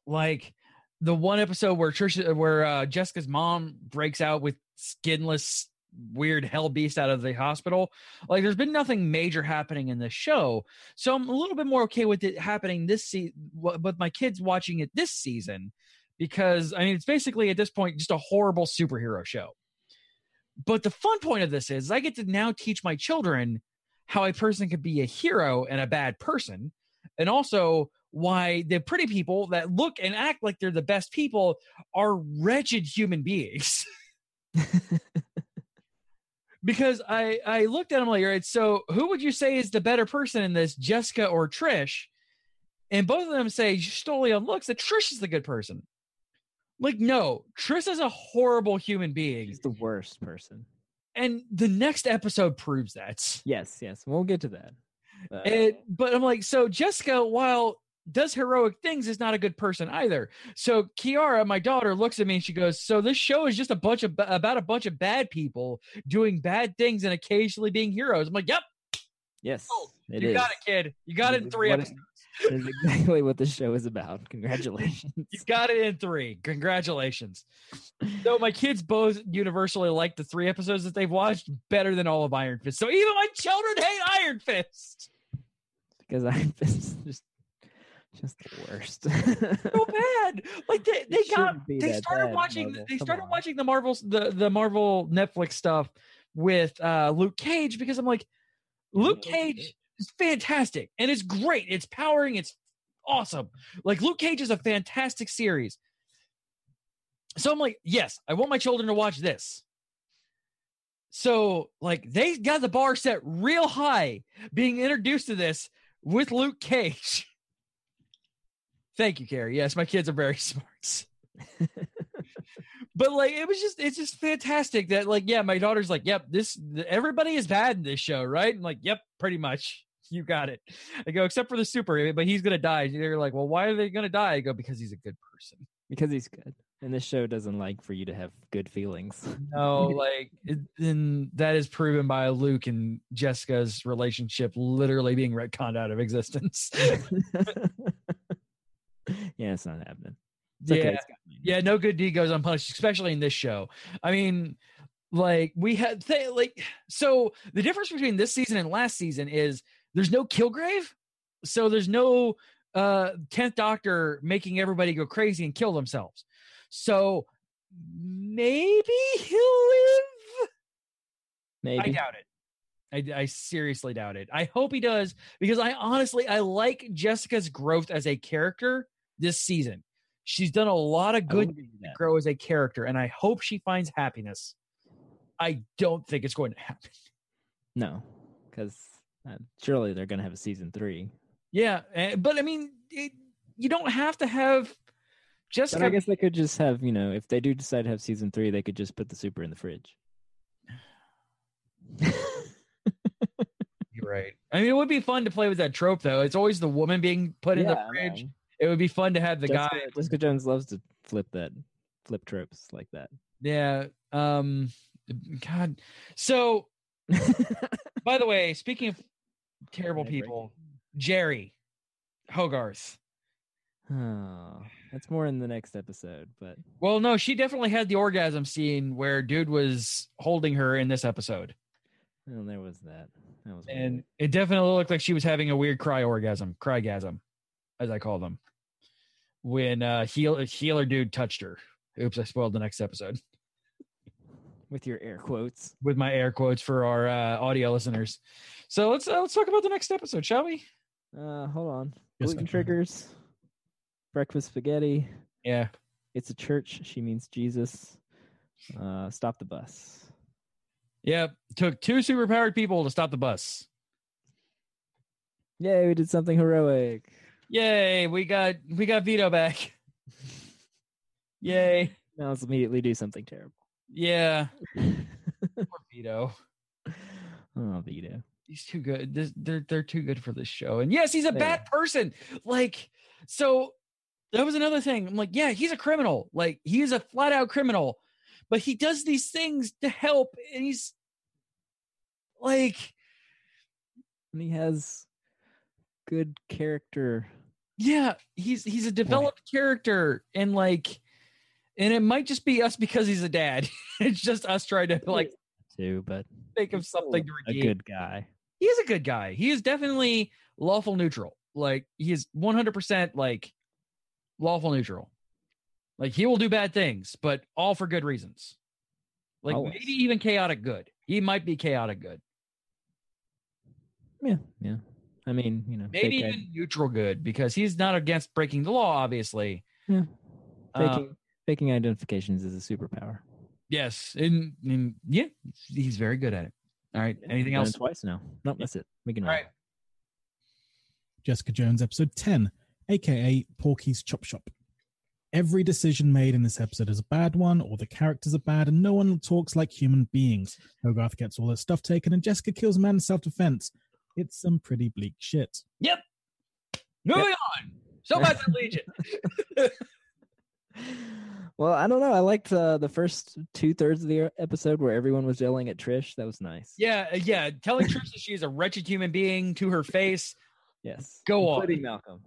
Speaker 2: like the one episode where Trisha where uh, Jessica's mom breaks out with skinless weird hell beast out of the hospital like there's been nothing major happening in the show. So i'm a little bit more okay with it happening this season with my kids watching it this season because i mean it's basically at this point just a horrible superhero show. But the fun point of this is i get to now teach my children how a person could be a hero and a bad person and also why the pretty people that look and act like they're the best people are wretched human beings because I I looked at him like, all right, so who would you say is the better person in this, Jessica or Trish? And both of them say solely on looks that Trish is the good person. Like, no, Trish is a horrible human being,
Speaker 4: He's the worst person.
Speaker 2: and the next episode proves that.
Speaker 4: Yes, yes. We'll get to that. Uh,
Speaker 2: It, but I'm like, so Jessica, while does heroic things, is not a good person either. So Kiara, my daughter, looks at me and she goes, "So this show is just a bunch of about a bunch of bad people doing bad things and occasionally being heroes." I'm like, "Yep,
Speaker 4: yes,
Speaker 2: Oh,
Speaker 4: it
Speaker 2: you
Speaker 4: is.
Speaker 2: got it, kid. You got it in three
Speaker 4: it-
Speaker 2: episodes."
Speaker 4: That is exactly what the show is about. Congratulations.
Speaker 2: You got it in three. Congratulations. So my kids both universally like the three episodes that they've watched better than all of Iron Fist. So even my children hate Iron Fist.
Speaker 4: because Iron Fist just just the worst.
Speaker 2: So bad. Like they, they got they started
Speaker 4: bad,
Speaker 2: watching
Speaker 4: Marvel.
Speaker 2: they
Speaker 4: Come
Speaker 2: started
Speaker 4: on.
Speaker 2: watching the Marvels the, the Marvel Netflix stuff with uh Luke Cage because I'm like, Luke Cage is fantastic and it's great. It's powering, it's awesome. Like Luke Cage is a fantastic series. So I'm like, yes, I want my children to watch this. So like they got the bar set real high being introduced to this with Luke Cage. Thank you, Kerry. Yes, my kids are very smart. but like it was just it's just fantastic that like yeah, my daughter's like, "Yep, this everybody is bad in this show, right?" I'm like, "Yep, pretty much." You got it. I go, except for the super, eh, but he's gonna die. They're like, well, why are they gonna die? I go, because he's a good person.
Speaker 4: because he's good, and this show doesn't like for you to have good feelings.
Speaker 2: No, like, it, and that is proven by Luke and Jessica's relationship literally being retconned out of existence.
Speaker 4: yeah, it's not happening. It's
Speaker 2: yeah,
Speaker 4: it's
Speaker 2: yeah, no good deed goes unpunished, especially in this show. I mean, like we had th- like so the difference between this season and last season is there's no Kilgrave, so there's no uh 10th Doctor making everybody go crazy and kill themselves. So maybe he'll live.
Speaker 4: maybe.
Speaker 2: I doubt it. I, I seriously doubt it. I hope he does because I honestly I like Jessica's growth as a character this season. She's done a lot of good to grow as a character, and I hope she finds happiness. I don't think it's going to happen.
Speaker 4: No, because uh, surely they're going to have a season three.
Speaker 2: Yeah, eh, but I mean, it, you don't have to have just.
Speaker 4: I guess they could just have, you know, if they do decide to have season three, they could just put the super in the fridge.
Speaker 2: You're right. I mean, it would be fun to play with that trope, though. It's always the woman being put in the fridge.
Speaker 4: no.
Speaker 2: It would be fun to have the
Speaker 4: Jessica,
Speaker 2: guy.
Speaker 4: Jessica Jones loves to flip that, flip tropes like that.
Speaker 2: Yeah. Um. God. So, by the way, speaking of terrible people, Jeri Hogarth.
Speaker 4: Oh, that's more in the next episode, but
Speaker 2: Well, no, she definitely had the orgasm scene where dude was holding her in this episode,
Speaker 4: well, there was that. That was
Speaker 2: and
Speaker 4: weird.
Speaker 2: it definitely looked like she was having a weird cry orgasm, crygasm, as I call them, when uh heal, healer dude touched her. Oops, I spoiled the next episode
Speaker 4: with your air quotes.
Speaker 2: with my air quotes for our uh, audio listeners. So let's uh, let's talk about the next episode, shall we?
Speaker 4: Uh, hold on.
Speaker 5: Yes,
Speaker 4: Gluten triggers, breakfast spaghetti.
Speaker 2: Yeah.
Speaker 4: It's a church. She means Jesus. Uh, stop the bus.
Speaker 2: Yep. Took two superpowered people to stop the bus.
Speaker 4: Yay, we did something heroic.
Speaker 2: Yay, we got we got Vito back. Yay.
Speaker 4: Now let's immediately do something terrible.
Speaker 2: Yeah. Poor Vito.
Speaker 4: oh, Vito.
Speaker 2: He's too good. This, they're they're too good for this show. And yes, he's a bad person. Like, so that was another thing. I'm like, yeah, he's a criminal. Like, he is a flat out criminal, but he does these things to help, and he's like,
Speaker 4: And he has good character.
Speaker 2: Yeah, he's he's a developed character, and like, and it might just be us because he's a dad. it's just us trying to like
Speaker 4: too, but
Speaker 2: think of something to
Speaker 4: a good guy.
Speaker 2: he is a good guy. He is definitely lawful neutral. Like he is 100% like lawful neutral. Like he will do bad things, but all for good reasons. Like
Speaker 4: Always.
Speaker 2: maybe even chaotic good. He might be chaotic good.
Speaker 4: Yeah, yeah. I mean, you know,
Speaker 2: Maybe
Speaker 4: fake,
Speaker 2: even neutral good because he's not against breaking the law, obviously.
Speaker 4: Yeah.
Speaker 2: Uh,
Speaker 4: faking, faking identifications is a superpower.
Speaker 2: yes. And, and yeah, he's very good at it. All right. Anything else?
Speaker 4: Twice now. Nope, that's it. We can.
Speaker 2: All right.
Speaker 5: Jessica Jones, episode 10, aka Porky's Chop Shop. Every decision made in this episode is a bad one, or the characters are bad, and no one talks like human beings. Hogarth gets all her stuff taken, and Jessica kills a man in self defense. It's some pretty bleak shit.
Speaker 2: Yep. Moving on. So much Legion.
Speaker 4: Well, I don't know. I liked uh, the first two thirds of the episode where everyone was yelling at Trish. That was nice.
Speaker 2: Yeah, uh, yeah. Telling Trish that she is a wretched human being to her face.
Speaker 4: Yes.
Speaker 2: Go on.
Speaker 4: Including Malcolm.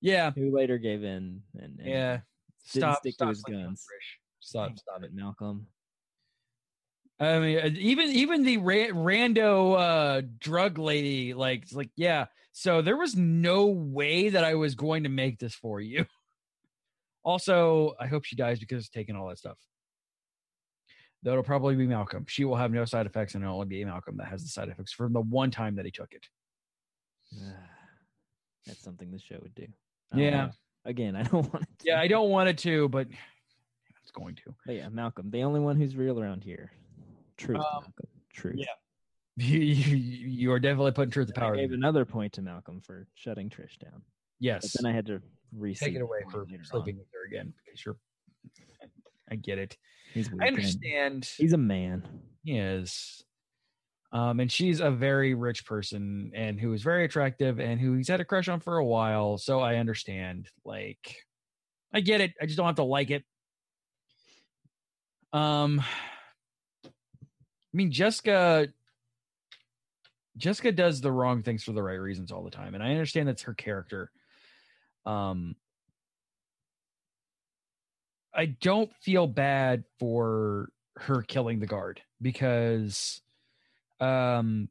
Speaker 2: Yeah,
Speaker 4: who later gave in and, and
Speaker 2: yeah.
Speaker 4: didn't
Speaker 2: Stop.
Speaker 4: stick to his guns.
Speaker 2: Stop. Stop it.
Speaker 4: Malcolm.
Speaker 2: I mean, uh, even even the ra- rando uh, drug lady, like, it's like, yeah. So there was no way that I was going to make this for you. Also, I hope she dies because of taking all that stuff. That'll probably be Malcolm. She will have no side effects, and it'll only be Malcolm that has the side effects from the one time that he took it.
Speaker 4: That's something the show would do. I
Speaker 2: Yeah.
Speaker 4: wanna- again, I don't want it to.
Speaker 2: Yeah, I don't want it to, but it's going to.
Speaker 4: But yeah, Malcolm, the only one who's real around here. Truth,
Speaker 2: Um,
Speaker 4: Malcolm. Truth.
Speaker 2: yeah. You, you, you are definitely putting truth to
Speaker 4: power. I gave another point to Malcolm for shutting Trish down.
Speaker 2: Yes.
Speaker 4: But then I had to reset
Speaker 2: Take it away for sleeping with her again because you're. I get it.
Speaker 4: He's weak
Speaker 2: I understand.
Speaker 4: He's a man.
Speaker 2: He is. Um, and she's a very rich person and who is very attractive and who he's had a crush on for a while. So I understand. Like, I get it. I just don't have to like it. Um, mean, Jessica. Jessica does the wrong things for the right reasons all the time, and I understand that's her character. Um, I don't feel bad for her killing the guard because um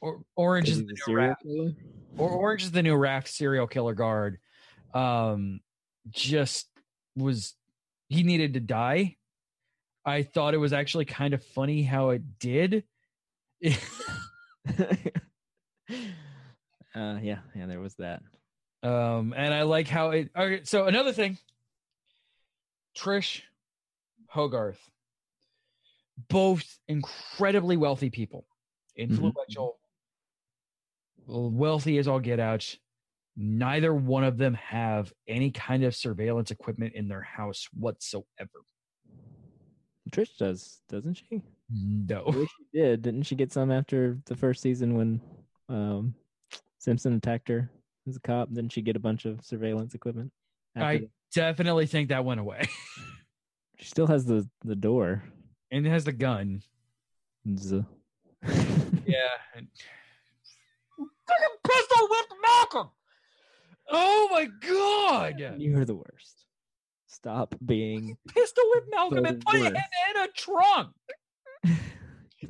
Speaker 2: or, orange is
Speaker 4: Is
Speaker 2: the
Speaker 4: the
Speaker 2: new raft or orange is the new raft serial killer guard um just was he needed to die i thought it was actually kind of funny how it did
Speaker 4: uh, yeah, yeah, there was that.
Speaker 2: Um, and I like how it. Okay, so another thing, Trish, Hogarth, both incredibly wealthy people, influential, wealthy as all get out. Neither one of them have any kind of surveillance equipment in their house whatsoever.
Speaker 4: Trish does, doesn't she?
Speaker 2: No.
Speaker 4: she did. Didn't she get some after the first season when um, Simpson attacked her as a cop? Didn't she get a bunch of surveillance equipment?
Speaker 2: I
Speaker 4: that?
Speaker 2: definitely think that went away.
Speaker 4: She still has the the door.
Speaker 2: and it has the gun.
Speaker 4: Z-
Speaker 2: Yeah. Fucking pistol whipped Malcolm. Oh my god!
Speaker 4: You're the worst. Stop being.
Speaker 2: Pistol whipped Malcolm and put him in a trunk.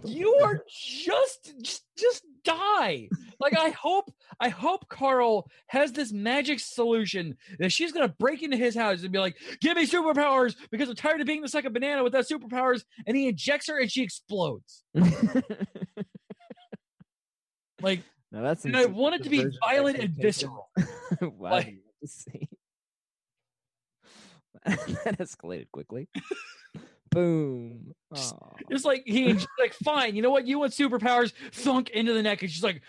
Speaker 2: You are just, just, just die. Like I hope, I hope Karl has this magic solution that she's gonna break into his house and be like, "Give me superpowers because I'm tired of being the second banana without superpowers." And he injects her and she explodes. Like,
Speaker 4: now that's.
Speaker 2: and I want it to be violent and visceral.
Speaker 4: wow,
Speaker 2: Like-
Speaker 4: you have to see. that escalated quickly. Boom. Aw.
Speaker 2: It's like he like, fine, you know what? You want superpowers? Thunk into the neck, and she's like,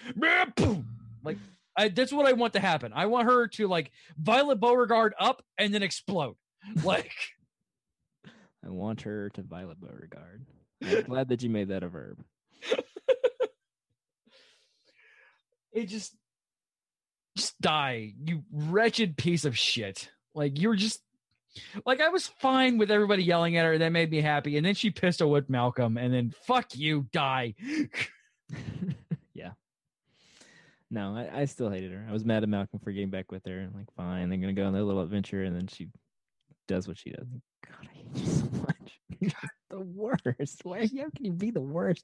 Speaker 2: boom. Like, I, that's what I want to happen. I want her to like Violet Beauregarde up and then explode. Like,
Speaker 4: I want her to Violet Beauregarde. I'm glad that you made that a verb.
Speaker 2: it just, just die, you wretched piece of shit. Like, you're just. Like I was fine with everybody yelling at her, that made me happy. And then she pistol whipped Malcolm, and then fuck you, die.
Speaker 4: yeah. No, I, I still hated her. I was mad at Malcolm for getting back with her. and like, fine, they're gonna go on their little adventure, and then she does what she does. God, I hate you so much. The worst. Why? How can you be the worst?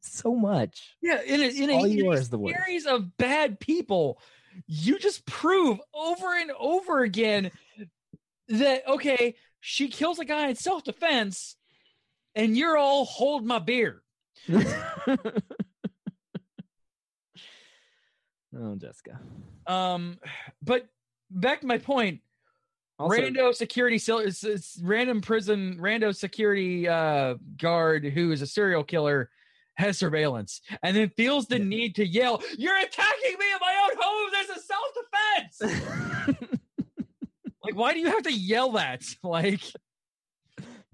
Speaker 4: So much.
Speaker 2: Yeah, in a, in a,
Speaker 4: All
Speaker 2: in a
Speaker 4: is worst.
Speaker 2: series of bad people, you just prove over and over again that okay, she kills a guy in self defense, and you're all hold my beer.
Speaker 4: oh, Jessica.
Speaker 2: Um, but back to my point.
Speaker 4: Also,
Speaker 2: rando security, sil- it's, it's random prison, rando security uh, guard who is a serial killer has surveillance, and then feels the need to yell, "You're attacking me in my own home! This is self defense!" like, why do you have to yell that? Like,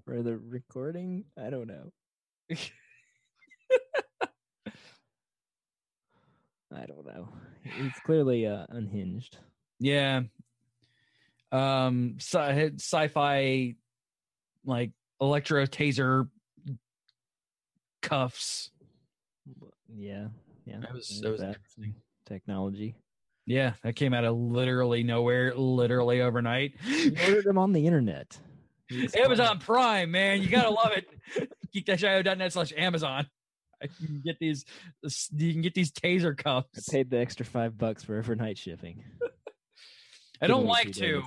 Speaker 4: for the recording, I don't know. I don't know. He's clearly uh, unhinged.
Speaker 2: yeah, um, sci- sci-fi, like electro taser cuffs.
Speaker 4: Yeah, yeah.
Speaker 2: That was that was interesting.
Speaker 4: technology.
Speaker 2: Yeah, that came out of literally nowhere, literally overnight.
Speaker 4: Ordered them on the internet.
Speaker 2: Amazon Prime, man, you gotta love it. Geek-io.net slash Amazon. You can get these. You can get these taser
Speaker 4: cups.
Speaker 2: I
Speaker 4: paid the extra five bucks for overnight shipping.
Speaker 2: I don't like to.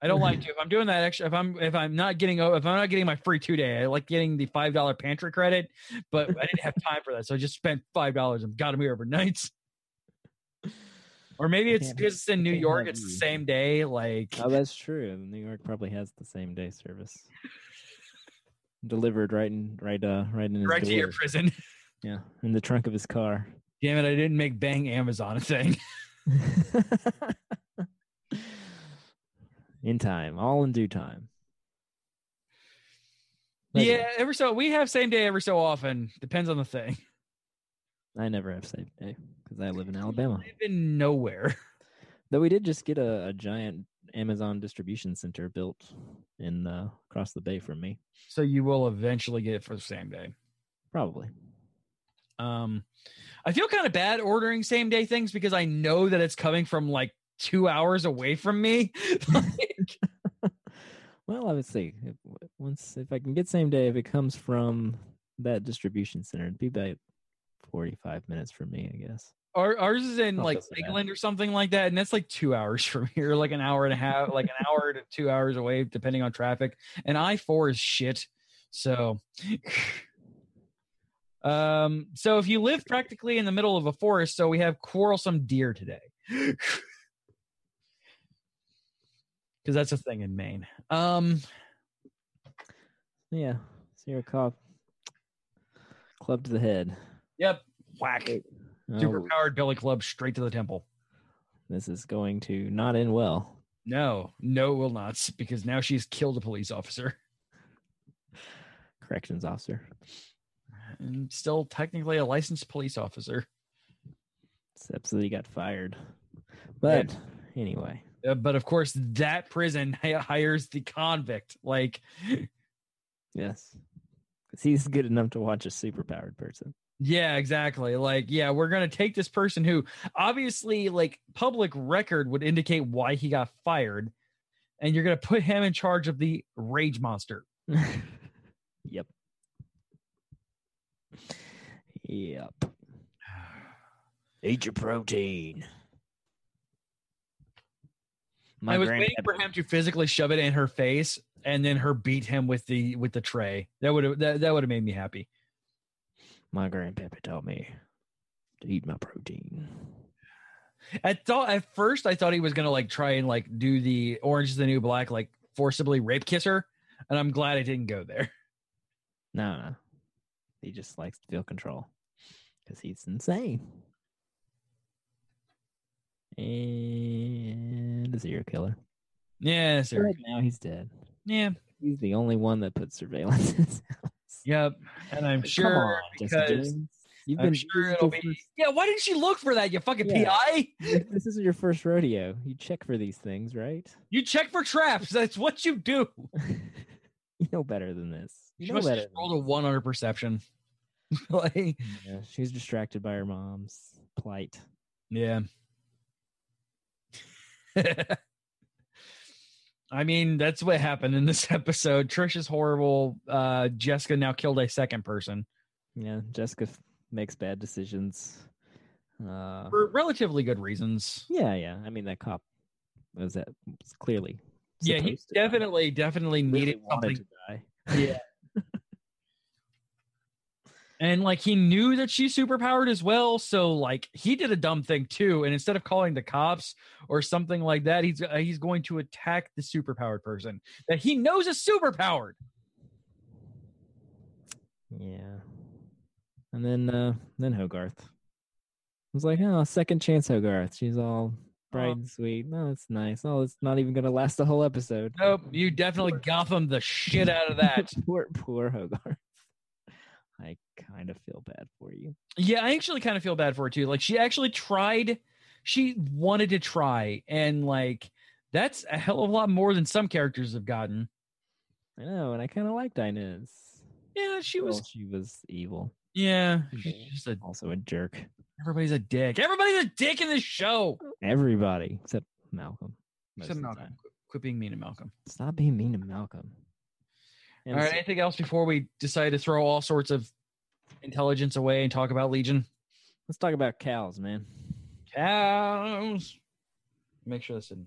Speaker 2: I don't like to. If I'm doing that extra, if I'm if I'm not getting if I'm not getting my free two day, I like getting the five dollar pantry credit. But I didn't have time for that, so I just spent five dollars and got them here overnight. Or maybe it's because in New York. It's the same day. Like
Speaker 4: Oh, that's true. New York probably has the same day service. Delivered right in right uh right in his
Speaker 2: right to your prison.
Speaker 4: Yeah, in the trunk of his car.
Speaker 2: Damn it! I didn't make Bang Amazon a thing.
Speaker 4: in time, all in due time. But
Speaker 2: yeah, every so we have same day every so often. Depends on the thing.
Speaker 4: I never have same day because I live in Alabama.
Speaker 2: Live in nowhere.
Speaker 4: Though we did just get a, a giant Amazon distribution center built in uh, across the bay from me.
Speaker 2: So you will eventually get it for the same day.
Speaker 4: Probably.
Speaker 2: Um, I feel kind of bad ordering same day things because I know that it's coming from like two hours away from me. Like,
Speaker 4: Well, I would say if, once if I can get same day, if it comes from that distribution center, it'd be about forty-five minutes for me, I guess.
Speaker 2: Our, ours is in
Speaker 4: Not
Speaker 2: like
Speaker 4: so.
Speaker 2: England or something like that, and that's like two hours from here, like an hour and a half, like an hour to two hours away, depending on traffic. And I four is shit. So, um, so if you live practically in the middle of a forest, so we have quarrelsome deer today. Because that's a thing in Maine. Um,
Speaker 4: Yeah, Sierra Cop club to the head.
Speaker 2: yep, whack.
Speaker 4: Oh,
Speaker 2: Super powered Billy Club straight to the temple.
Speaker 4: this is going to not end well.
Speaker 2: No, no, it will not, because now she's killed a police officer.
Speaker 4: Corrections officer.
Speaker 2: And still technically a licensed police officer.
Speaker 4: Except that he got fired. But anyway,
Speaker 2: Uh, but of course, that prison hires the convict. Like,
Speaker 4: yes, because he's good enough to watch a superpowered person.
Speaker 2: Yeah, exactly. Like, yeah, we're gonna take this person who obviously, like, public record would indicate why he got fired, and you're gonna put him in charge of the rage monster.
Speaker 4: yep. Yep. Eat your protein. My
Speaker 2: I was waiting for him to physically shove it in her face and then her beat him with the with the tray. That would have that, that would have made me happy.
Speaker 4: My grandpappy taught me to eat my protein.
Speaker 2: At thought at first I thought he was gonna like try and like do the orange is the new black, like forcibly rape kiss her. And I'm glad I didn't go there.
Speaker 4: No, no. He just likes to feel control because he's insane. And a serial killer.
Speaker 2: Yeah, sir.
Speaker 4: Right now he's dead.
Speaker 2: Yeah.
Speaker 4: He's the only one that put surveillance in his house.
Speaker 2: Yep. And I'm sure
Speaker 4: on,
Speaker 2: because.
Speaker 4: You've
Speaker 2: I'm
Speaker 4: been
Speaker 2: sure it'll be Yeah, why didn't she look for that, you fucking
Speaker 4: Yeah.
Speaker 2: PI?
Speaker 4: this isn't your first rodeo. You check for these things, right?
Speaker 2: You check for traps. That's what you do.
Speaker 4: you know better than this. You
Speaker 2: She
Speaker 4: know
Speaker 2: must have
Speaker 4: better.
Speaker 2: just rolled a one on her perception. like.
Speaker 4: Yeah, she was distracted by her mom's plight.
Speaker 2: yeah. I mean, that's what happened in this episode. Trish is horrible. Uh, Jessica now killed a second person
Speaker 4: Yeah, Jessica makes bad decisions. Uh,
Speaker 2: for relatively good reasons.
Speaker 4: yeah, yeah. I mean, that cop was that was clearly.
Speaker 2: Yeah, he
Speaker 4: to die.
Speaker 2: definitely, definitely
Speaker 4: Really
Speaker 2: needed something.
Speaker 4: to die.
Speaker 2: Yeah. and like he knew that she's superpowered as well, so like he did a dumb thing too. And instead of calling the cops or something like that, he's uh, he's going to attack the superpowered person that he knows is superpowered.
Speaker 4: Yeah. And then uh then Hogarth. I was like, oh, second chance Hogarth. She's all bright and sweet. No, it's nice. Oh, it's not even gonna last the whole episode.
Speaker 2: Nope, you definitely Gotham the shit out of that.
Speaker 4: poor poor Hogarth. I kind of feel bad for you.
Speaker 2: yeah, I actually kind of feel bad for her too. Like she actually tried, she wanted to try, and like that's a hell of a lot more than some characters have gotten.
Speaker 4: I know, and I kinda liked Inez.
Speaker 2: Yeah, she was
Speaker 4: Well, she was evil.
Speaker 2: Yeah, he's just a,
Speaker 4: Also a jerk.
Speaker 2: everybody's a dick. Everybody's a dick in this show.
Speaker 4: Everybody except Malcolm.
Speaker 2: Except Malcolm. Quit being mean to Malcolm.
Speaker 4: Stop being mean to Malcolm. And
Speaker 2: all right.
Speaker 4: so-
Speaker 2: Anything else before we decide to throw all sorts of intelligence away and talk about Legion?
Speaker 4: let's talk about cows, man.
Speaker 2: Cows. Make sure that's in.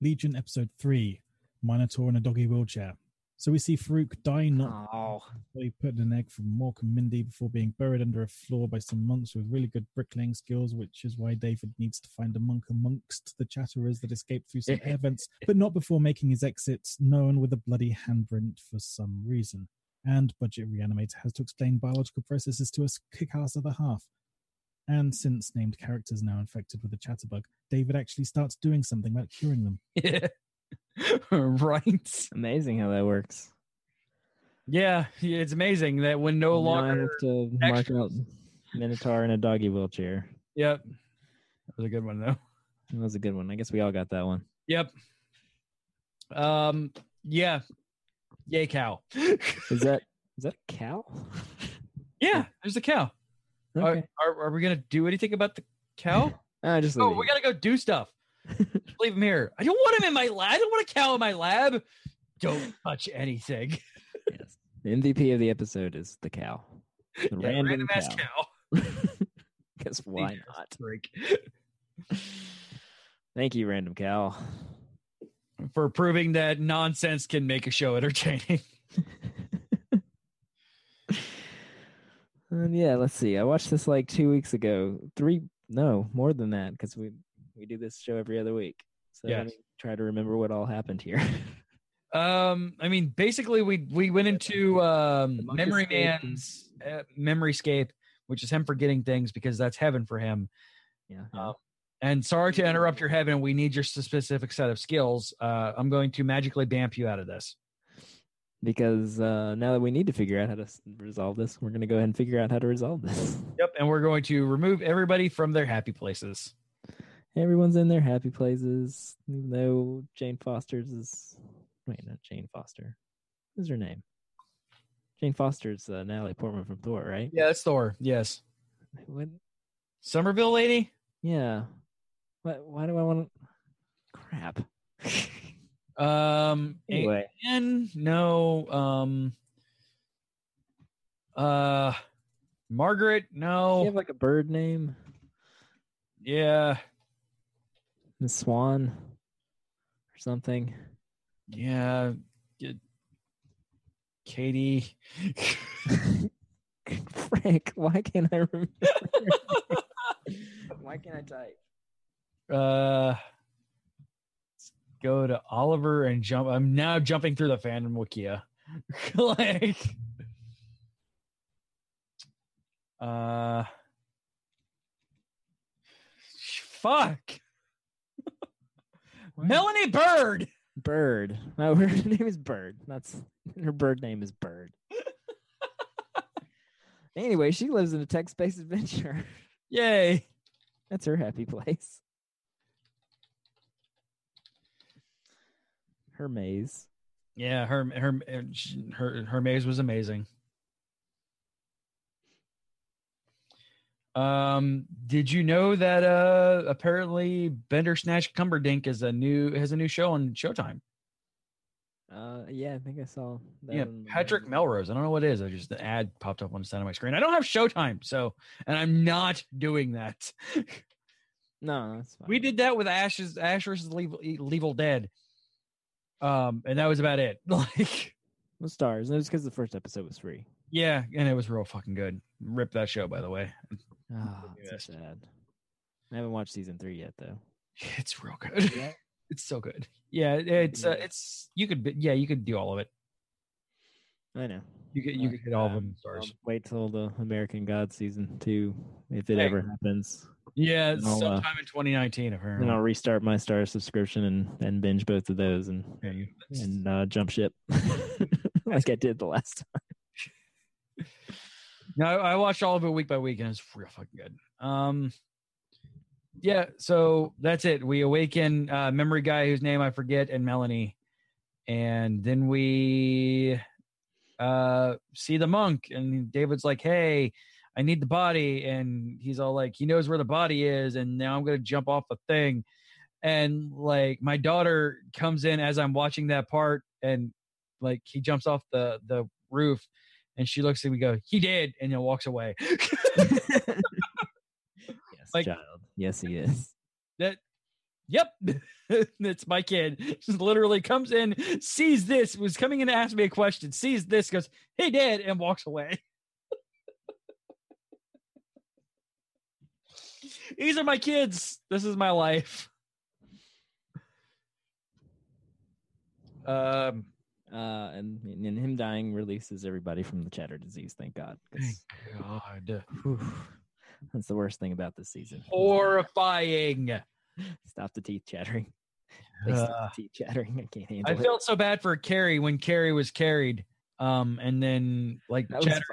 Speaker 5: Legion episode three, Minotaur in a doggy wheelchair. So we see Farouk die not
Speaker 4: Oh,
Speaker 5: He put an egg from Mork and Mindy before being buried under a floor by some monks with really good bricklaying skills, which is why David needs to find a monk amongst the chatterers that escaped through some air vents, but not before making his exit known with a bloody handprint for some reason. And Budget Reanimator has to explain biological processes to us kick-ass other half. And since named characters now infected with the chatterbug, David actually starts doing something about curing them.
Speaker 2: Right.
Speaker 4: amazing how that works.
Speaker 2: Yeah, it's amazing that when no
Speaker 4: Now I
Speaker 2: longer.
Speaker 4: have to mark out Minotaur in a doggy wheelchair.
Speaker 2: Yep. That was a good one though.
Speaker 4: That was a good one. I guess we all got that one.
Speaker 2: Yep. Um. Yeah. Yay, cow.
Speaker 4: Is that is that a cow?
Speaker 2: yeah, there's a cow. Are,
Speaker 4: Okay.
Speaker 2: are, are we gonna do anything about the cow?
Speaker 4: Ah, just
Speaker 2: oh, we gotta go do stuff. Leave him here. I don't want him in my lab. I don't want a cow in my lab. Don't touch anything.
Speaker 4: Yes. The MVP of the episode is the cow. The
Speaker 2: Yeah,
Speaker 4: random,
Speaker 2: ass
Speaker 4: cow.
Speaker 2: cow.
Speaker 4: Guess why not? Thank you, random cow.
Speaker 2: For proving that nonsense can make a show entertaining.
Speaker 4: And um, yeah, let's see. I watched this like two weeks ago. Three, no, more than that, because we we do this show every other week. So let me try to remember what all happened here.
Speaker 2: Um, I mean, basically, we we went into um, Memory Man's uh, memory scape, which is him forgetting things because that's heaven for him.
Speaker 4: yeah.
Speaker 2: Um, and sorry to interrupt your heaven. We need your specific set of skills. Uh, I'm going to magically bamp you out of this.
Speaker 4: because uh, now that we need to figure out how to resolve this, we're going to go ahead and figure out how to resolve this.
Speaker 2: Yep, and we're going to remove everybody from their happy places.
Speaker 4: Everyone's in their happy places, even though Jane Foster's is. Wait, not Jane Foster. What's her name? Jane Foster's uh, Natalie Portman from Thor, right?
Speaker 2: Yeah, that's Thor. Yes,
Speaker 4: What?
Speaker 2: Somerville lady.
Speaker 4: Yeah. What? Why do I want to? Crap.
Speaker 2: Um,
Speaker 4: anyway,
Speaker 2: and no. Um, uh, Margaret.
Speaker 4: do you
Speaker 2: No.
Speaker 4: have like a bird name?
Speaker 2: Yeah.
Speaker 4: Miss Swan or something.
Speaker 2: Yeah. Good. Katie.
Speaker 4: Frank, why can't I remember? why can't I type?
Speaker 2: uh let's go to Oliver and jump. I'm now jumping through the fandom wikia. like uh fuck. Melanie Bird.
Speaker 4: Bird. No, her name is Bird. That's her bird name is Bird. anyway, she lives in a text-based adventure.
Speaker 2: Yay.
Speaker 4: That's her happy place. Her maze.
Speaker 2: Yeah, her her her her maze was amazing. Um, did you know that uh apparently Bender Snatch Cumberdink is a new has a new show on Showtime?
Speaker 4: Uh, yeah, I think I saw that.
Speaker 2: Yeah, Patrick Melrose. I don't know what it is. I just the ad popped up on the side of my screen. I don't have Showtime, so and I'm not doing that.
Speaker 4: No, that's fine.
Speaker 2: we did that with Ash's Ash versus Level, Evil Dead. Um, and that was about it. Like,
Speaker 4: with Starz. And It was because the first episode was free.
Speaker 2: yeah, and it was real fucking good. Rip that show, by the way.
Speaker 4: Ah, it's so sad. I haven't watched season three yet, though.
Speaker 2: It's real good. It's so good. Yeah, it's uh, it's you could yeah you could do all of it.
Speaker 4: I know.
Speaker 2: You could you could hit all of them Starz.
Speaker 4: I'll wait till the American God season two, if it
Speaker 2: Hey.
Speaker 4: ever happens.
Speaker 2: Yeah,
Speaker 4: I'll, uh,
Speaker 2: sometime in 2019 apparently.
Speaker 4: Then I'll restart my Starz subscription and, and binge both of those and
Speaker 2: Yeah,
Speaker 4: and uh, jump ship like I did the last time.
Speaker 2: No, I watched all of it week by week, and it's real fucking good. Um, yeah, so that's it. We awaken uh, memory guy whose name I forget and Melanie, and then we uh, see the monk. And David's like, hey, I need the body. And he's all like, he knows where the body is. And now I'm to jump off a thing. And like my daughter comes in as I'm watching that part and like he jumps off the, the roof and she looks at me go, he did. And then walks away.
Speaker 4: yes,
Speaker 2: Like-
Speaker 4: child. Yes, he is.
Speaker 2: that yep it's my kid just literally comes in sees this was coming in to ask me a question sees this goes hey dad and walks away these are my kids this is my life um
Speaker 4: Uh, and, and him dying releases everybody from the chatter disease. Thank God. 'cause,
Speaker 2: god
Speaker 4: whew, that's the worst thing about this season.
Speaker 2: horrifying
Speaker 4: Stop the teeth chattering.
Speaker 2: Uh,
Speaker 4: teeth chattering. I can't
Speaker 2: i
Speaker 4: handle it.
Speaker 2: felt so bad for kerry when kerry was carried um and then like chatter,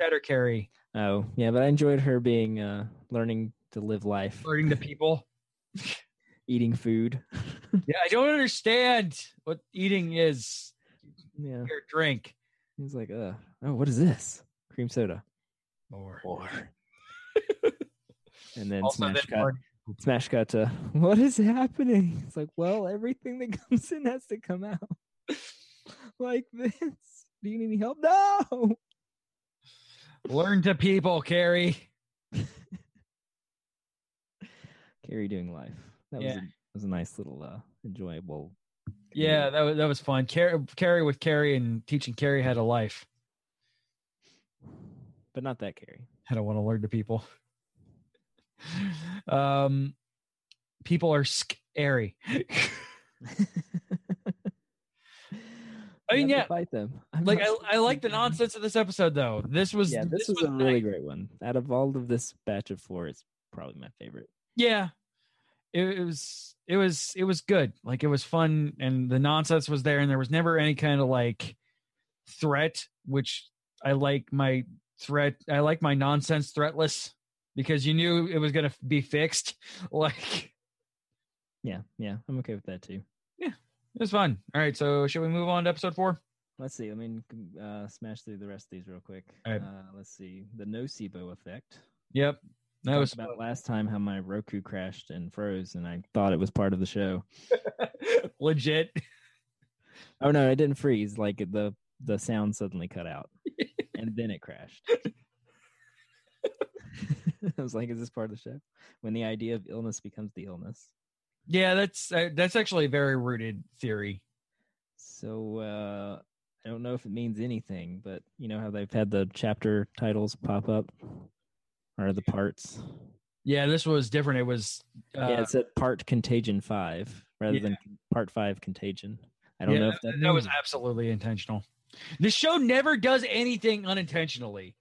Speaker 2: chatter kerry
Speaker 4: Oh yeah, but I enjoyed her being uh learning to live life,
Speaker 2: hurting the people
Speaker 4: eating food.
Speaker 2: Yeah, I don't understand what eating is.
Speaker 4: Yeah,
Speaker 2: Here, drink.
Speaker 4: he's like, uh, oh, what is this? Cream soda.
Speaker 2: More.
Speaker 4: More. and then
Speaker 2: Also,
Speaker 4: smash
Speaker 2: then
Speaker 4: cut.
Speaker 2: more-
Speaker 4: Smash cut to what is happening? It's like, well, everything that comes in has to come out like this. Do you need any help? No.
Speaker 2: learn to people, Kerry.
Speaker 4: Kerry doing life. That was a, was a nice little uh enjoyable.
Speaker 2: Yeah, that was that was fun. Kerry, Kerry with Kerry and teaching Kerry how to life.
Speaker 4: but not that Carrie.
Speaker 2: I don't want to learn to people. Um, people are scary. I mean, yeah,
Speaker 4: fight them. I'm
Speaker 2: like I, I like the nonsense of this episode though. This was
Speaker 4: Yeah, this, was, a really
Speaker 2: nice.
Speaker 4: great one. Out of all of this batch of four, it's probably my favorite.
Speaker 2: yeah it, it was it was it was good like it was fun and the nonsense was there and there was never any kind of like threat which i like my threat i like my nonsense threatless because you knew it was going to be fixed like
Speaker 4: Yeah, yeah, I'm okay with that too.
Speaker 2: Yeah, it was fun all right so should we move on to episode four
Speaker 4: Let's see. Let me uh, smash through the rest of these real quick.
Speaker 2: All right.
Speaker 4: Uh, let's see. The nocebo effect.
Speaker 2: yep that was
Speaker 4: about last time how my Roku crashed and froze, and I thought it was part of the show.
Speaker 2: legit
Speaker 4: Oh no, it didn't freeze. Like the the sound suddenly cut out, and then it crashed. I was like, "Is this part of the show?" When the idea of illness becomes the illness.
Speaker 2: yeah that's uh, that's actually a very rooted theory
Speaker 4: So uh I don't know if it means anything, but you know how they've had the chapter titles pop up, or the parts.
Speaker 2: yeah this was different it was uh,
Speaker 4: yeah, it said part Contagion Five rather
Speaker 2: Yeah.
Speaker 4: than Part Five Contagion. I don't
Speaker 2: Yeah,
Speaker 4: know if that,
Speaker 2: that was absolutely intentional. The show never does anything unintentionally.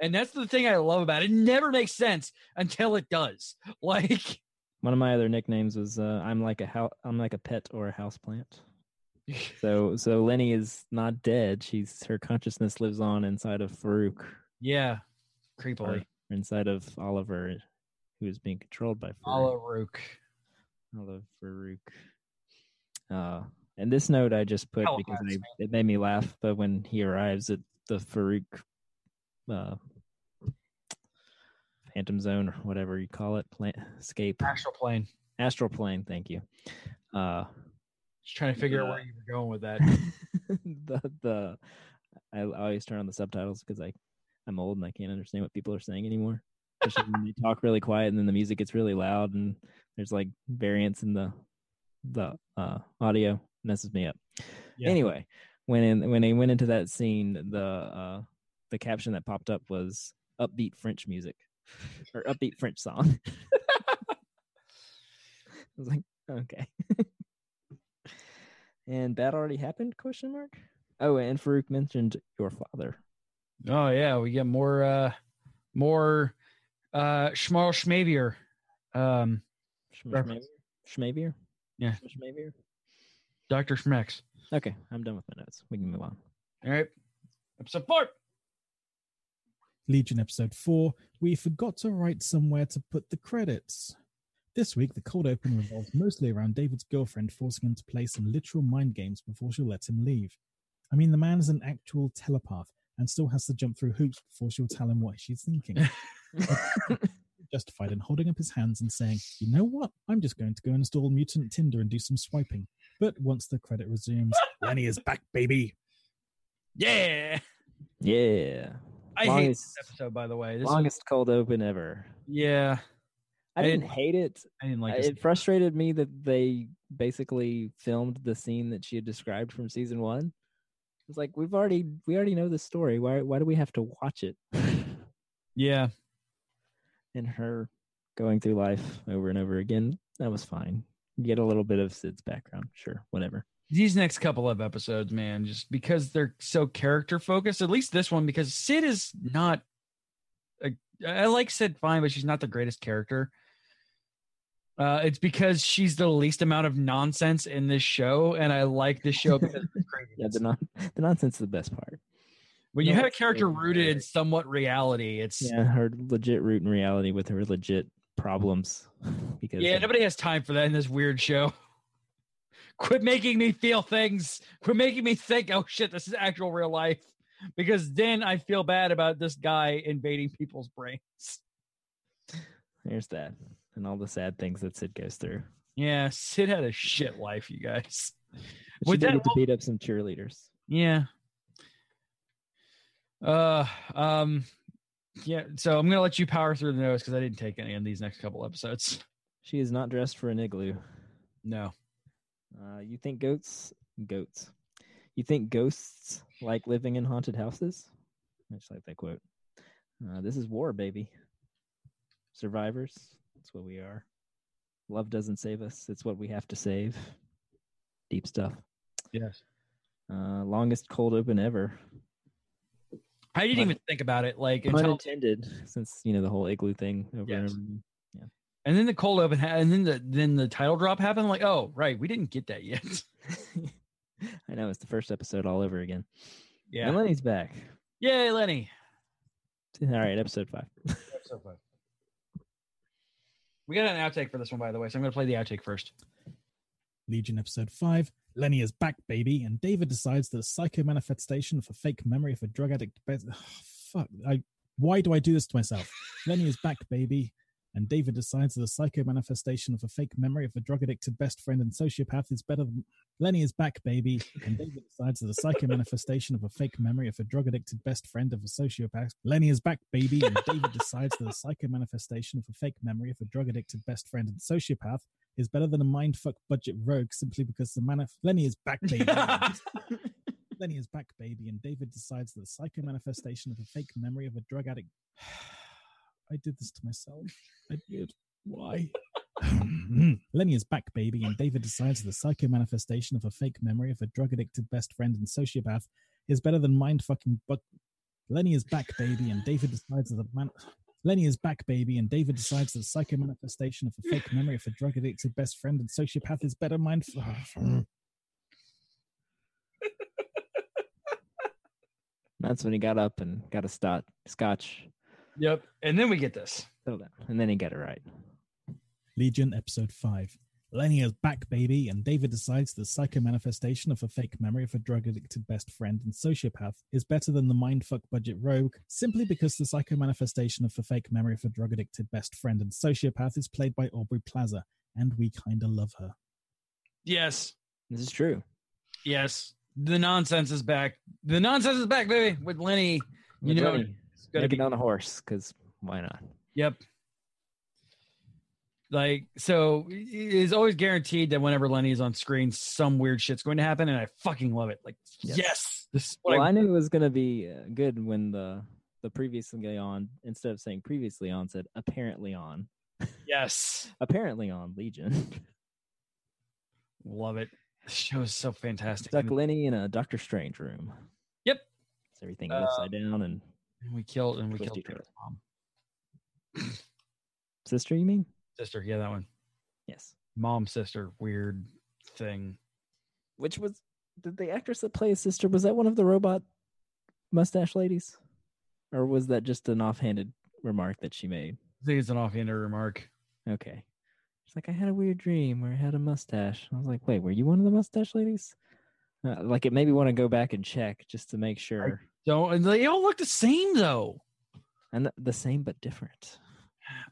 Speaker 2: And that's the thing I love about it. It never makes sense until it does. Like
Speaker 4: one of my other nicknames was uh, I'm like a hou- I'm like a pet or a house plant. So so Lenny is not dead. She's her consciousness lives on inside of Farouk,
Speaker 2: yeah,
Speaker 4: or
Speaker 2: creepily.
Speaker 4: Inside of Oliver, who is being controlled by Farouk.
Speaker 2: Ala Rook.
Speaker 4: Oliver Farouk. Uh, and this note I just put
Speaker 2: Hell,
Speaker 4: because I, it made me laugh. But when he arrives at the Farouk uh, Phantom Zone or whatever you call it, pla- escape
Speaker 2: Astral plane.
Speaker 4: astral plane. Thank you. Uh,
Speaker 2: Just trying to figure out where you were going with that.
Speaker 4: the the I always turn on the subtitles because I I'm old and I can't understand what people are saying anymore. Especially when they talk really quiet and then the music gets really loud and there's like variance in the the uh, audio messes me up.
Speaker 2: Yeah.
Speaker 4: Anyway, when in, when they went into that scene, the uh, the caption that popped up was upbeat French music or upbeat French song. I was like, okay. and that already happened? Question mark. Oh, and Farouk mentioned your father.
Speaker 2: Oh yeah, we get more uh more uh Schmarl Schmavier. Um Reference.
Speaker 4: Schmavier?
Speaker 2: Yeah.
Speaker 4: Schmavier?
Speaker 2: Dr. Schmex.
Speaker 4: Okay, I'm done with my notes. We can move on.
Speaker 2: All right. Episode four.
Speaker 5: Legion episode 4, we forgot to write somewhere to put the credits. This week, the cold open revolves mostly around David's girlfriend forcing him to play some literal mind games before she'll let him leave. I mean, the man is an actual telepath and still has to jump through hoops before she'll tell him what she's thinking. Justified in holding up his hands and saying, You know what? I'm just going to go install Mutant Tinder and do some swiping. But once the credit resumes, Lenny is back, baby.
Speaker 2: Yeah.
Speaker 4: yeah.
Speaker 2: I hate this episode, by the way. This
Speaker 4: Longest cold open ever.
Speaker 2: yeah.
Speaker 4: I
Speaker 2: I
Speaker 4: didn't
Speaker 2: didn't-
Speaker 4: hate it.
Speaker 2: I didn't like this.
Speaker 4: it frustrated me that they basically filmed the scene that she had described from season one. It's like we've already we already know the story. Why why do we have to watch it?
Speaker 2: Yeah.
Speaker 4: and her going through life over and over again. That was fine. You get a little bit of Syd's background, sure, whatever.
Speaker 2: These next couple of episodes, man, just because they're so character focused, at least this one, because Syd is not. A, I like Syd fine, but she's not the greatest character. Uh, it's because she's the least amount of nonsense in this show, and I like this show because of the
Speaker 4: Yeah, the non the nonsense is the best part.
Speaker 2: when you
Speaker 4: no,
Speaker 2: have a character rooted in somewhat reality, it's
Speaker 4: Yeah, her legit root in reality with her legit problems. Because
Speaker 2: Yeah, nobody has time for that in this weird show. Quit making me feel things. Quit making me think, oh shit, this is actual real life. Because then I feel bad about this guy invading people's brains.
Speaker 4: there's that. And all the sad things that Syd goes through.
Speaker 2: Yeah, Syd had a shit life, you guys.
Speaker 4: Did
Speaker 2: that
Speaker 4: to beat up some cheerleaders.
Speaker 2: Yeah. Uh um yeah, so I'm gonna let you power through the notes because I didn't take any in these next couple episodes.
Speaker 4: She is not dressed for an igloo.
Speaker 2: No.
Speaker 4: Uh, you think goats? Goats. You think ghosts like living in haunted houses? I just like that quote. Uh, this is war, baby. Survivors. That's what we are. Love doesn't save us. It's what we have to save. Deep stuff.
Speaker 2: Yes.
Speaker 4: Uh, longest cold open ever.
Speaker 2: I didn't
Speaker 4: Pun-
Speaker 2: even think about it. Like
Speaker 4: Pun
Speaker 2: until
Speaker 4: intended, since you know the whole igloo thing over and
Speaker 2: Yes.
Speaker 4: over. again.
Speaker 2: And then the cold open, ha- and then the then the title drop happened. Like, oh right, we didn't get that yet.
Speaker 4: I know it's the first episode all over again.
Speaker 2: yeah.
Speaker 4: And Lenny's back.
Speaker 2: Yay, Lenny.
Speaker 4: All right, episode five.
Speaker 2: Episode five. We got an outtake for this one, by the way, so I'm going to play the outtake first.
Speaker 5: Legion episode 5. Lenny is back, baby, and David decides that a psycho manifestation a fake memory of a drug addict. Be- oh, fuck. I, why do I do this to myself? Lenny is back, baby, and David decides that a psycho manifestation of a fake memory of a drug addicted best friend and sociopath is better than. Lenny is back, baby, and David decides that a psycho manifestation of a fake memory of a drug addicted best friend of a sociopath. Lenny is back, baby, and David decides that a psycho manifestation of a fake memory of a drug addicted best friend and sociopath is better than a mindfuck budget rogue simply because the man Lenny is back, baby. Lenny is back, baby, and David decides that the psycho manifestation of a fake memory of a drug addict. I did this to myself. I did. Why? Lenny is back, baby, and David decides that the psycho manifestation of a fake memory of a drug addicted best friend and sociopath is better than mind fucking but Lenny is back, baby, and David decides that the man Lenny is back, baby, and David decides that the psycho manifestation of a fake memory of a drug addicted best friend and sociopath is better mind. Fucking.
Speaker 4: That's when he got up and got a stot, scotch,
Speaker 2: Yep. And then we get this.
Speaker 4: settled down, and then he got it right.
Speaker 5: Legion episode 5. Lenny is back, baby, and David decides the psycho manifestation of a fake memory of a drug addicted best friend and sociopath is better than the mindfuck budget rogue simply because the psycho manifestation of a fake memory of a drug addicted best friend and sociopath is played by Aubrey Plaza, and we kinda love her.
Speaker 2: Yes.
Speaker 4: This is true.
Speaker 2: Yes. The nonsense is back. The nonsense is back, baby, with Lenny. You
Speaker 4: With
Speaker 2: know,
Speaker 4: Lenny,
Speaker 2: it's gonna
Speaker 4: making
Speaker 2: be
Speaker 4: on a horse because why not?
Speaker 2: Yep. Like so, it is always guaranteed that whenever Lenny is on screen, some weird shit's going to happen, and I fucking love it. Like,
Speaker 4: Yes.
Speaker 2: yes, this is
Speaker 4: Well,
Speaker 2: I,
Speaker 4: I knew it was going to be uh, good when the the previously on instead of saying previously on said apparently on
Speaker 2: yes,
Speaker 4: apparently on Legion.
Speaker 2: love it. This show is so fantastic.
Speaker 4: Stuck Lenny in a Doctor Strange room.
Speaker 2: Yep.
Speaker 4: It's everything upside down and
Speaker 2: And we killed and we
Speaker 4: Twisty
Speaker 2: killed David's mom,
Speaker 4: sister. You mean?
Speaker 2: sister. Yeah, that one.
Speaker 4: Yes.
Speaker 2: Mom, sister, weird thing.
Speaker 4: Which was did the actress that plays sister was that one of the robot mustache ladies, or was that just an offhanded remark that she made?
Speaker 2: I think it's an offhander remark.
Speaker 4: Okay. She's like, I had a weird dream where I had a mustache. I was like, wait, were you one of the mustache ladies? Uh, like it made me want to go back and check just to make sure.
Speaker 2: Don't and they all look the same though.
Speaker 4: And the same but different.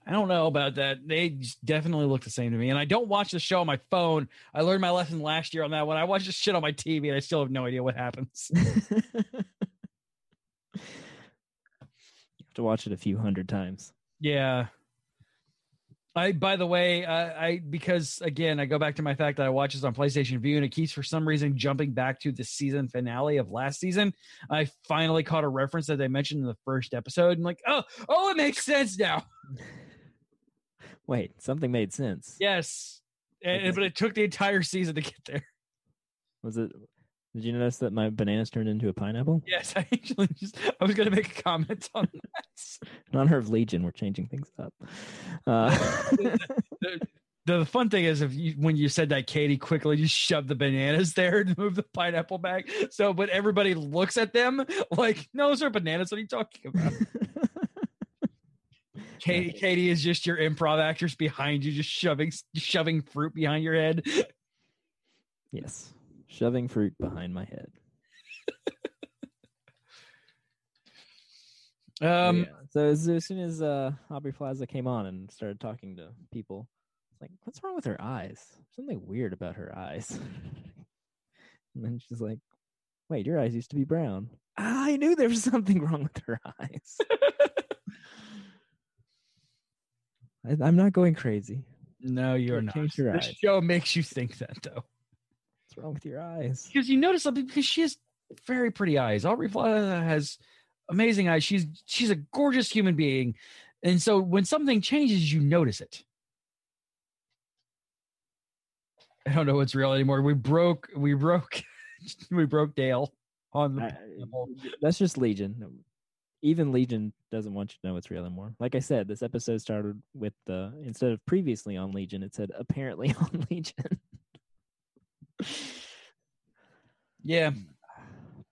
Speaker 2: I don't know about that. They definitely look the same to me. And I don't watch the show on my phone. I learned my lesson last year on that one. I watch this shit on my TV and I still have no idea what happens.
Speaker 4: you have to watch it a few hundred times.
Speaker 2: Yeah. I by the way, uh, I because again I go back to my fact that I watch this on PlayStation Vue and it keeps for some reason jumping back to the season finale of last season. I finally caught a reference that they mentioned in the first episode and like, oh, oh, it makes sense now.
Speaker 4: Wait, something made sense.
Speaker 2: Yes, and,
Speaker 4: Okay.
Speaker 2: but it took the entire season to get there.
Speaker 4: Was it? Did you notice that my bananas turned into a pineapple?
Speaker 2: Yes, I actually just I was going to make a comment on that.
Speaker 4: In honor of Legion, we're changing things up. Uh,
Speaker 2: the, the fun thing is if you when you said that Katie quickly just shoved the bananas there to move the pineapple back. So but everybody looks at them like, no, those are bananas. What are you talking about? Katie, Katie is just your improv actress behind you, just shoving shoving fruit behind your head.
Speaker 4: yes, shoving fruit behind my head.
Speaker 2: Um
Speaker 4: Yeah. So as, as soon as uh, Aubrey Plaza came on and started talking to people, it's like, what's wrong with her eyes? Something weird about her eyes. and then she's like, wait, your eyes used to be brown. I knew there was something wrong with her eyes. I, I'm not going crazy.
Speaker 2: No, you're not.
Speaker 4: your
Speaker 2: This
Speaker 4: eyes.
Speaker 2: show makes you think that though.
Speaker 4: What's wrong with your eyes?
Speaker 2: because you notice something because she has very pretty eyes. Aubrey Plaza has amazing eyes. She's she's a gorgeous human being, and so when something changes, you notice it. I don't know what's real anymore. We broke. We broke. we broke Dale on the.
Speaker 4: I- that's just Legion. Even Legion doesn't want you to know it's real anymore. Like I said, this episode started with the instead of previously on Legion, it said apparently on Legion.
Speaker 2: Yeah,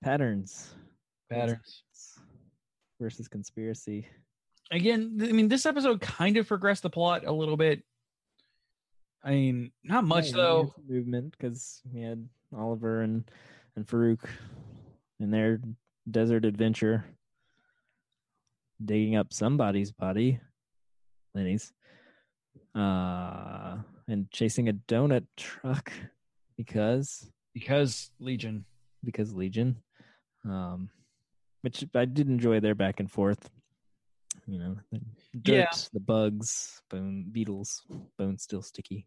Speaker 4: Patterns
Speaker 2: patterns.
Speaker 4: versus conspiracy.
Speaker 2: Again, I mean, this episode kind of progressed the plot a little bit. I mean, not much
Speaker 4: Yeah,
Speaker 2: though.
Speaker 4: movement because we had Oliver and and Farouk in their desert adventure, digging up somebody's body, Lenny's, uh, and chasing a donut truck because
Speaker 2: because Legion.
Speaker 4: because Legion, um, which I did enjoy their back and forth. You know, the dirt,
Speaker 2: Yeah.
Speaker 4: the bugs, bone beetles, bone still sticky.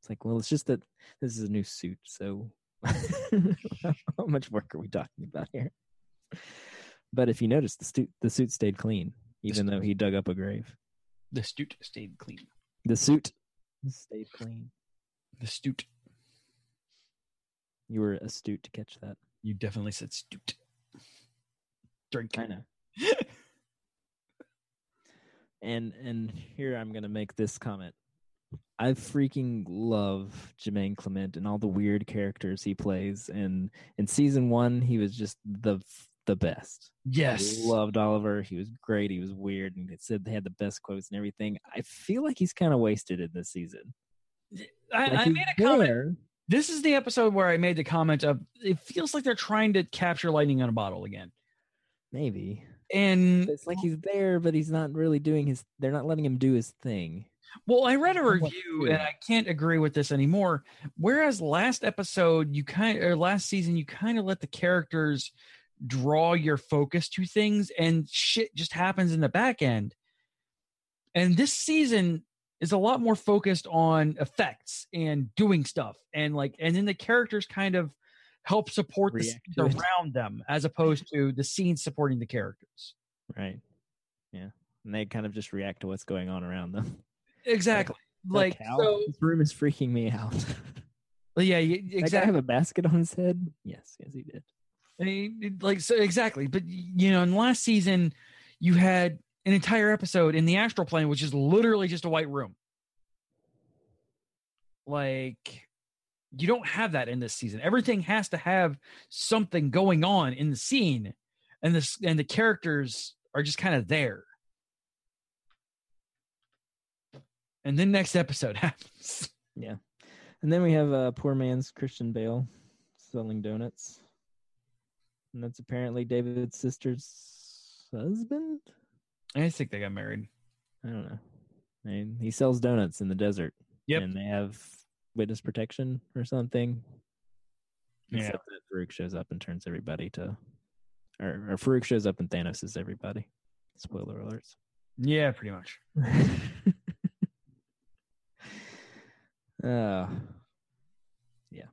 Speaker 4: It's like, well, it's just that this is a new suit, so how much work are we talking about here? But if you notice, the suit the suit stayed clean, even though he dug up a grave.
Speaker 2: The suit stayed clean.
Speaker 4: The suit stayed clean.
Speaker 2: The stute.
Speaker 4: You were astute to catch that.
Speaker 2: You definitely said stute. Drink.
Speaker 4: I know. and and here I'm gonna make this comment. I freaking love Jermaine Clement and all the weird characters he plays. And in season one, he was just the the best.
Speaker 2: Yes.
Speaker 4: I loved Oliver. He was great. He was weird, and it said they had the best quotes and everything. I feel like he's kind of wasted in this season.
Speaker 2: I,
Speaker 4: Like,
Speaker 2: I made a comment. This is the episode where I made the comment of it feels like they're trying to capture lightning in a bottle again.
Speaker 4: maybe.
Speaker 2: And
Speaker 4: It's like he's there, but he's not really doing his. They're not letting him do his thing.
Speaker 2: well, I read a review and I can't agree with this anymore. Whereas last episode, you kind or last season, you kind of let the characters draw your focus to things and shit just happens in the back end. And this season is a lot more focused on effects and doing stuff and like and then the characters kind of help support the scenes around them as opposed to the scenes supporting the characters.
Speaker 4: Right. Yeah. And they kind of just react to what's going on around them.
Speaker 2: Exactly. Like
Speaker 4: cow,
Speaker 2: so
Speaker 4: this room is freaking me out.
Speaker 2: yeah, yeah,
Speaker 4: That guy
Speaker 2: exactly.
Speaker 4: have a basket on his head? Yes, yes, he did.
Speaker 2: I mean, like so exactly. But you know, in last season, you had an entire episode in the astral plane, which is literally just a white room. Like, you don't have that in this season. Everything has to have something going on in the scene, and this and the characters are just kind of there. And then next episode happens.
Speaker 4: Yeah, and then we have uh, poor man's Christian Bale selling donuts. And that's apparently David's sister's husband.
Speaker 2: I think they got married.
Speaker 4: I don't know. I mean, he sells donuts in the desert.
Speaker 2: Yep.
Speaker 4: And they have witness protection or something.
Speaker 2: Yeah.
Speaker 4: Except that Farouk shows up and turns everybody to, or, or Farouk shows up and Thanos is everybody. Spoiler alerts.
Speaker 2: Yeah, pretty much.
Speaker 4: uh, yeah.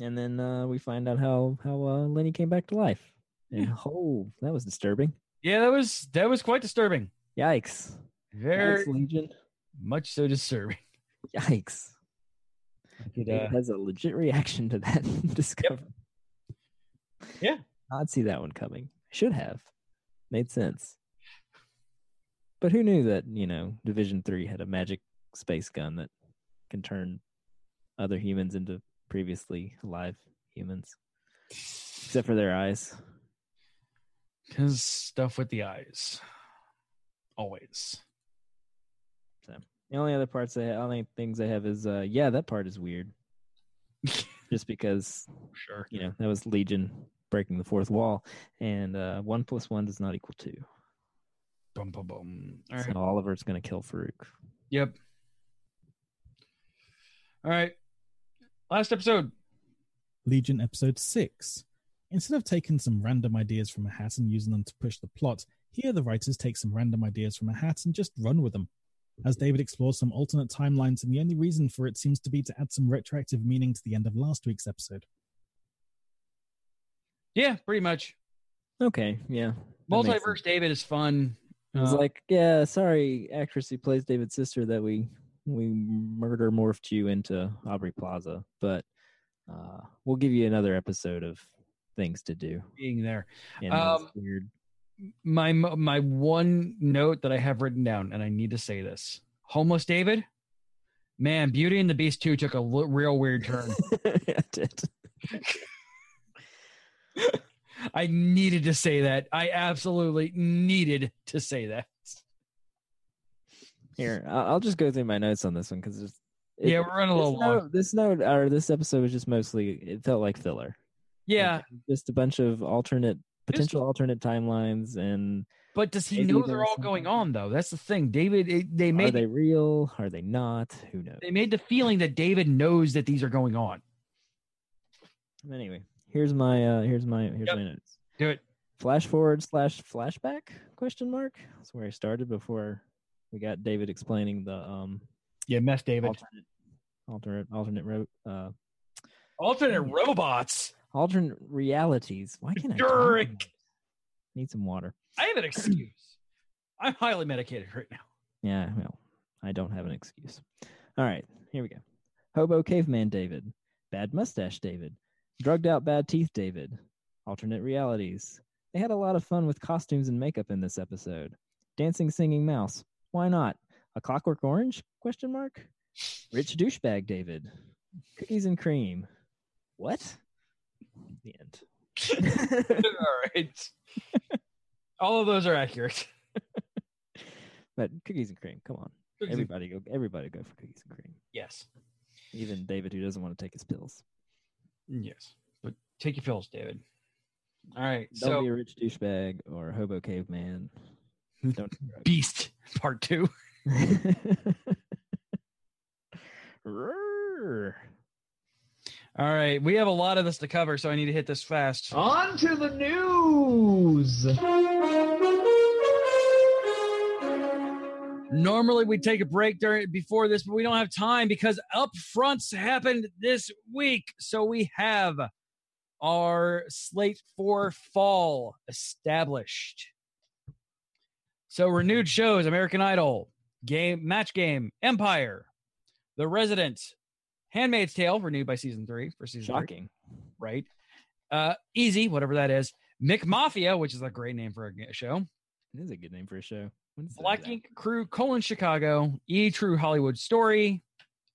Speaker 4: And then uh, we find out how how uh, Lenny came back to life. And
Speaker 2: Yeah.
Speaker 4: oh, that was disturbing.
Speaker 2: Yeah, that was that was quite disturbing.
Speaker 4: Yikes!
Speaker 2: Very
Speaker 4: Yikes, Legion.
Speaker 2: much so disturbing.
Speaker 4: Yikes! Dave
Speaker 2: uh,
Speaker 4: has a legit reaction to that discovery.
Speaker 2: Yeah.
Speaker 4: I'd see that one coming. Should have. Made sense. But who knew that, you know, Division Three had a magic space gun that can turn other humans into previously alive humans. Except for their eyes.
Speaker 2: Cause stuff with the eyes. Always.
Speaker 4: The only other parts they only things I have is uh yeah, that part is weird. Just because
Speaker 2: Sure.
Speaker 4: you know that was Legion breaking the fourth wall, and uh, one plus one does not equal two.
Speaker 2: Boom, boom, boom. All
Speaker 4: So
Speaker 2: right.
Speaker 4: Oliver's going to kill Farouk.
Speaker 2: Yep. All right. Last episode.
Speaker 5: Legion episode 6. Instead of taking some random ideas from a hat and using them to push the plot, here the writers take some random ideas from a hat and just run with them. As David explores some alternate timelines, and the only reason for it seems to be to add some retroactive meaning to the end of last week's episode.
Speaker 2: Yeah, pretty much.
Speaker 4: Okay, yeah.
Speaker 2: Multiverse. David is fun.
Speaker 4: It was
Speaker 2: Uh,
Speaker 4: like, yeah, sorry, actress who plays David's sister, that we we murder morphed you into Aubrey Plaza, but uh, we'll give you another episode of things to do.
Speaker 2: being there.
Speaker 4: And
Speaker 2: Um,
Speaker 4: weird.
Speaker 2: My my one note that I have written down, and I need to say this: Homeless David. Man, Beauty and the Beast 2 took a l- real weird turn.
Speaker 4: I did.
Speaker 2: I needed to say that. I absolutely needed to say that.
Speaker 4: Here, I'll just go through my notes on this one because
Speaker 2: yeah, we're running a little long.
Speaker 4: this note or this episode was just mostly it felt like filler.
Speaker 2: Yeah,
Speaker 4: Like, just a bunch of alternate potential alternate timelines and
Speaker 2: but does he know they're all going on though? That's the thing. David, it, they
Speaker 4: are
Speaker 2: made
Speaker 4: they real? Are they not? Who knows?
Speaker 2: they made the feeling that David knows that these are going on.
Speaker 4: Anyway, here's my uh here's my here's
Speaker 2: Yep.
Speaker 4: my notes.
Speaker 2: Do it.
Speaker 4: Flash forward slash flashback question mark. That's where I started before we got David explaining the um
Speaker 2: Yeah, mess David.
Speaker 4: alternate alternate alternate ro- uh
Speaker 2: Alternate robots.
Speaker 4: Alternate realities. Why can't I talk Need some water.
Speaker 2: I have an excuse. I'm highly medicated right now.
Speaker 4: Yeah, well, I don't have an excuse. All right, here we go. Hobo caveman David, bad mustache David, drugged out bad teeth David, alternate realities. They had a lot of fun with costumes and makeup in this episode. Dancing singing mouse. Why not? A clockwork orange? Question mark. Rich douchebag David. Cookies and cream. What? The end.
Speaker 2: All right. All of those are accurate.
Speaker 4: but cookies and cream, come on. Everybody go everybody go for cookies and cream.
Speaker 2: Yes.
Speaker 4: Even David who doesn't want to take his pills.
Speaker 2: Yes. But take your pills, David. All right.
Speaker 4: Don't
Speaker 2: so
Speaker 4: be a rich douchebag or a hobo caveman. Don't.
Speaker 2: Beast Part Two. All right. We have a lot of this to cover, so I need to hit this fast.
Speaker 6: On to the news.
Speaker 2: Normally we take a break during before this, but we don't have time because upfronts happened this week. So we have our slate for fall established. So renewed shows: American Idol, Game Match Game, Empire, The Resident, Handmaid's Tale, renewed by season three for season three
Speaker 4: Shocking.
Speaker 2: right? Uh, Easy, whatever that is. McMafia, which is a great name for a show.
Speaker 4: It is a good name for a show.
Speaker 2: Black Ink Crew, colon Chicago, E True Hollywood Story.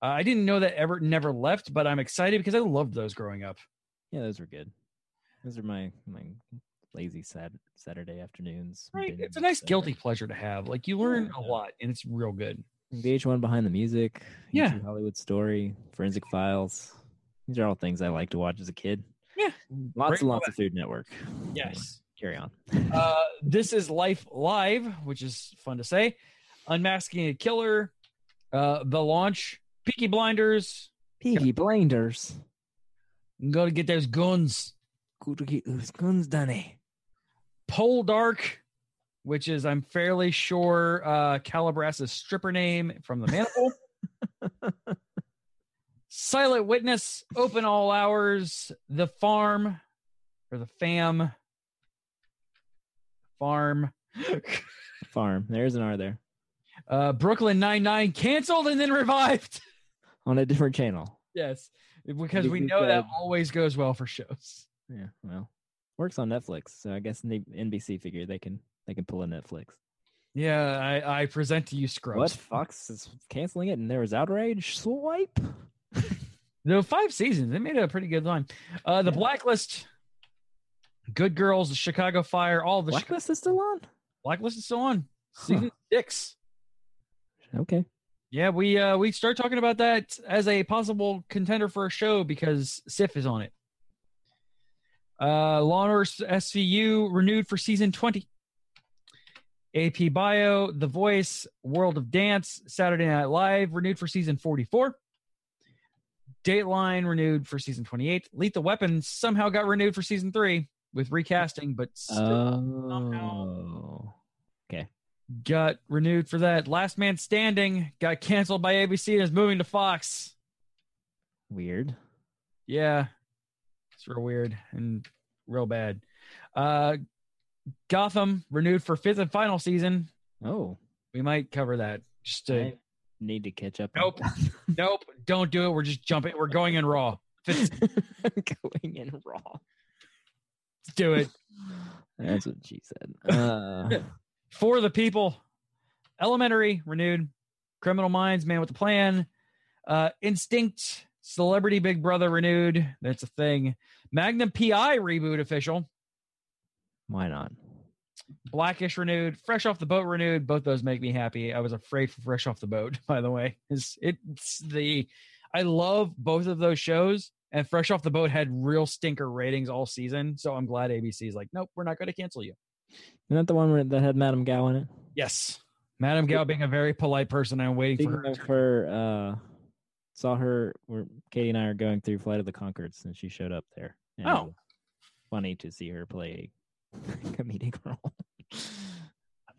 Speaker 2: Uh, I didn't know that ever never left, but I'm excited because I loved those growing up.
Speaker 4: Yeah, those were good. Those are my my lazy sad Saturday afternoons.
Speaker 2: Right? It's a nice
Speaker 4: stuff.
Speaker 2: guilty pleasure to have. Like you learn a lot, and it's real good.
Speaker 4: VH1 behind the music.
Speaker 2: Yeah.
Speaker 4: YouTube Hollywood Story. Forensic Files. These are all things I like to watch as a kid.
Speaker 2: Yeah.
Speaker 4: Lots
Speaker 2: Bring
Speaker 4: and lots of Food Network.
Speaker 2: Yes.
Speaker 4: Carry on.
Speaker 2: Uh, this is Life Live, which is fun to say. Unmasking a Killer, uh, The Launch, Peaky Blinders.
Speaker 4: Peaky Blinders.
Speaker 2: Go to get those guns.
Speaker 4: Go to get those guns, Danny.
Speaker 2: Poldark, which is I'm fairly sure uh, Calabras's stripper name from the Manifold. Silent Witness, Open All Hours, The Farm, or The Fam. Farm.
Speaker 4: Farm. There's an R there.
Speaker 2: Uh, Brooklyn Nine Nine canceled and then revived.
Speaker 4: On a different channel.
Speaker 2: yes, because we know that always goes well for shows.
Speaker 4: Yeah, well. Works on Netflix, so I guess the NBC figured they can they can pull a Netflix.
Speaker 2: Yeah, I, I present to you, Scrubs.
Speaker 4: What? Fox is canceling it and there was outrage? Swipe.
Speaker 2: No, five seasons. They made a pretty good line. Uh, the
Speaker 4: Yeah.
Speaker 2: Blacklist, Good Girls, the Chicago Fire, all the
Speaker 4: Blacklist is still on?
Speaker 2: Blacklist is still on.
Speaker 4: Huh.
Speaker 2: Season six.
Speaker 4: Okay.
Speaker 2: Yeah, we uh we start talking about that as a possible contender for a show because Sif is on it. Uh Law and Order SVU renewed for season 20. AP Bio, The Voice, World of Dance, Saturday Night Live renewed for season 44. Dateline renewed for season 28. Lethal Weapon somehow got renewed for season 3 with recasting but still
Speaker 4: Oh.
Speaker 2: got renewed for that. Last Man Standing got canceled by ABC and is moving to Fox.
Speaker 4: Weird.
Speaker 2: Yeah, it's real weird and real bad. Uh, Gotham renewed for fifth and final season.
Speaker 4: Oh.
Speaker 2: We might cover that. Just to,
Speaker 4: I need to catch up.
Speaker 2: Nope. nope, don't do it. We're just jumping. We're going in raw.
Speaker 4: Going in raw.
Speaker 2: let's do it
Speaker 4: That's what she said. Uh,
Speaker 2: for the people. Elementary renewed. Criminal Minds, Man with a Plan. Uh, Instinct, Celebrity Big Brother renewed. That's a thing. Magnum PI reboot official.
Speaker 4: Why not?
Speaker 2: Blackish renewed, Fresh Off the Boat renewed. Both those make me happy. I was afraid for Fresh Off the Boat, by the way. It's, it's the I love both of those shows, and Fresh Off the Boat had real stinker ratings all season. So I'm glad ABC is like, nope, we're not going to cancel you.
Speaker 4: Isn't that the one where that had Madame Gao in it?
Speaker 2: Yes, Madame Gao being a very polite person, I'm waiting for her.
Speaker 4: of her, uh, saw her where Katie and I are going through Flight of the Conchords, and she showed up there. And
Speaker 2: Oh.
Speaker 4: funny to see her play comedic role.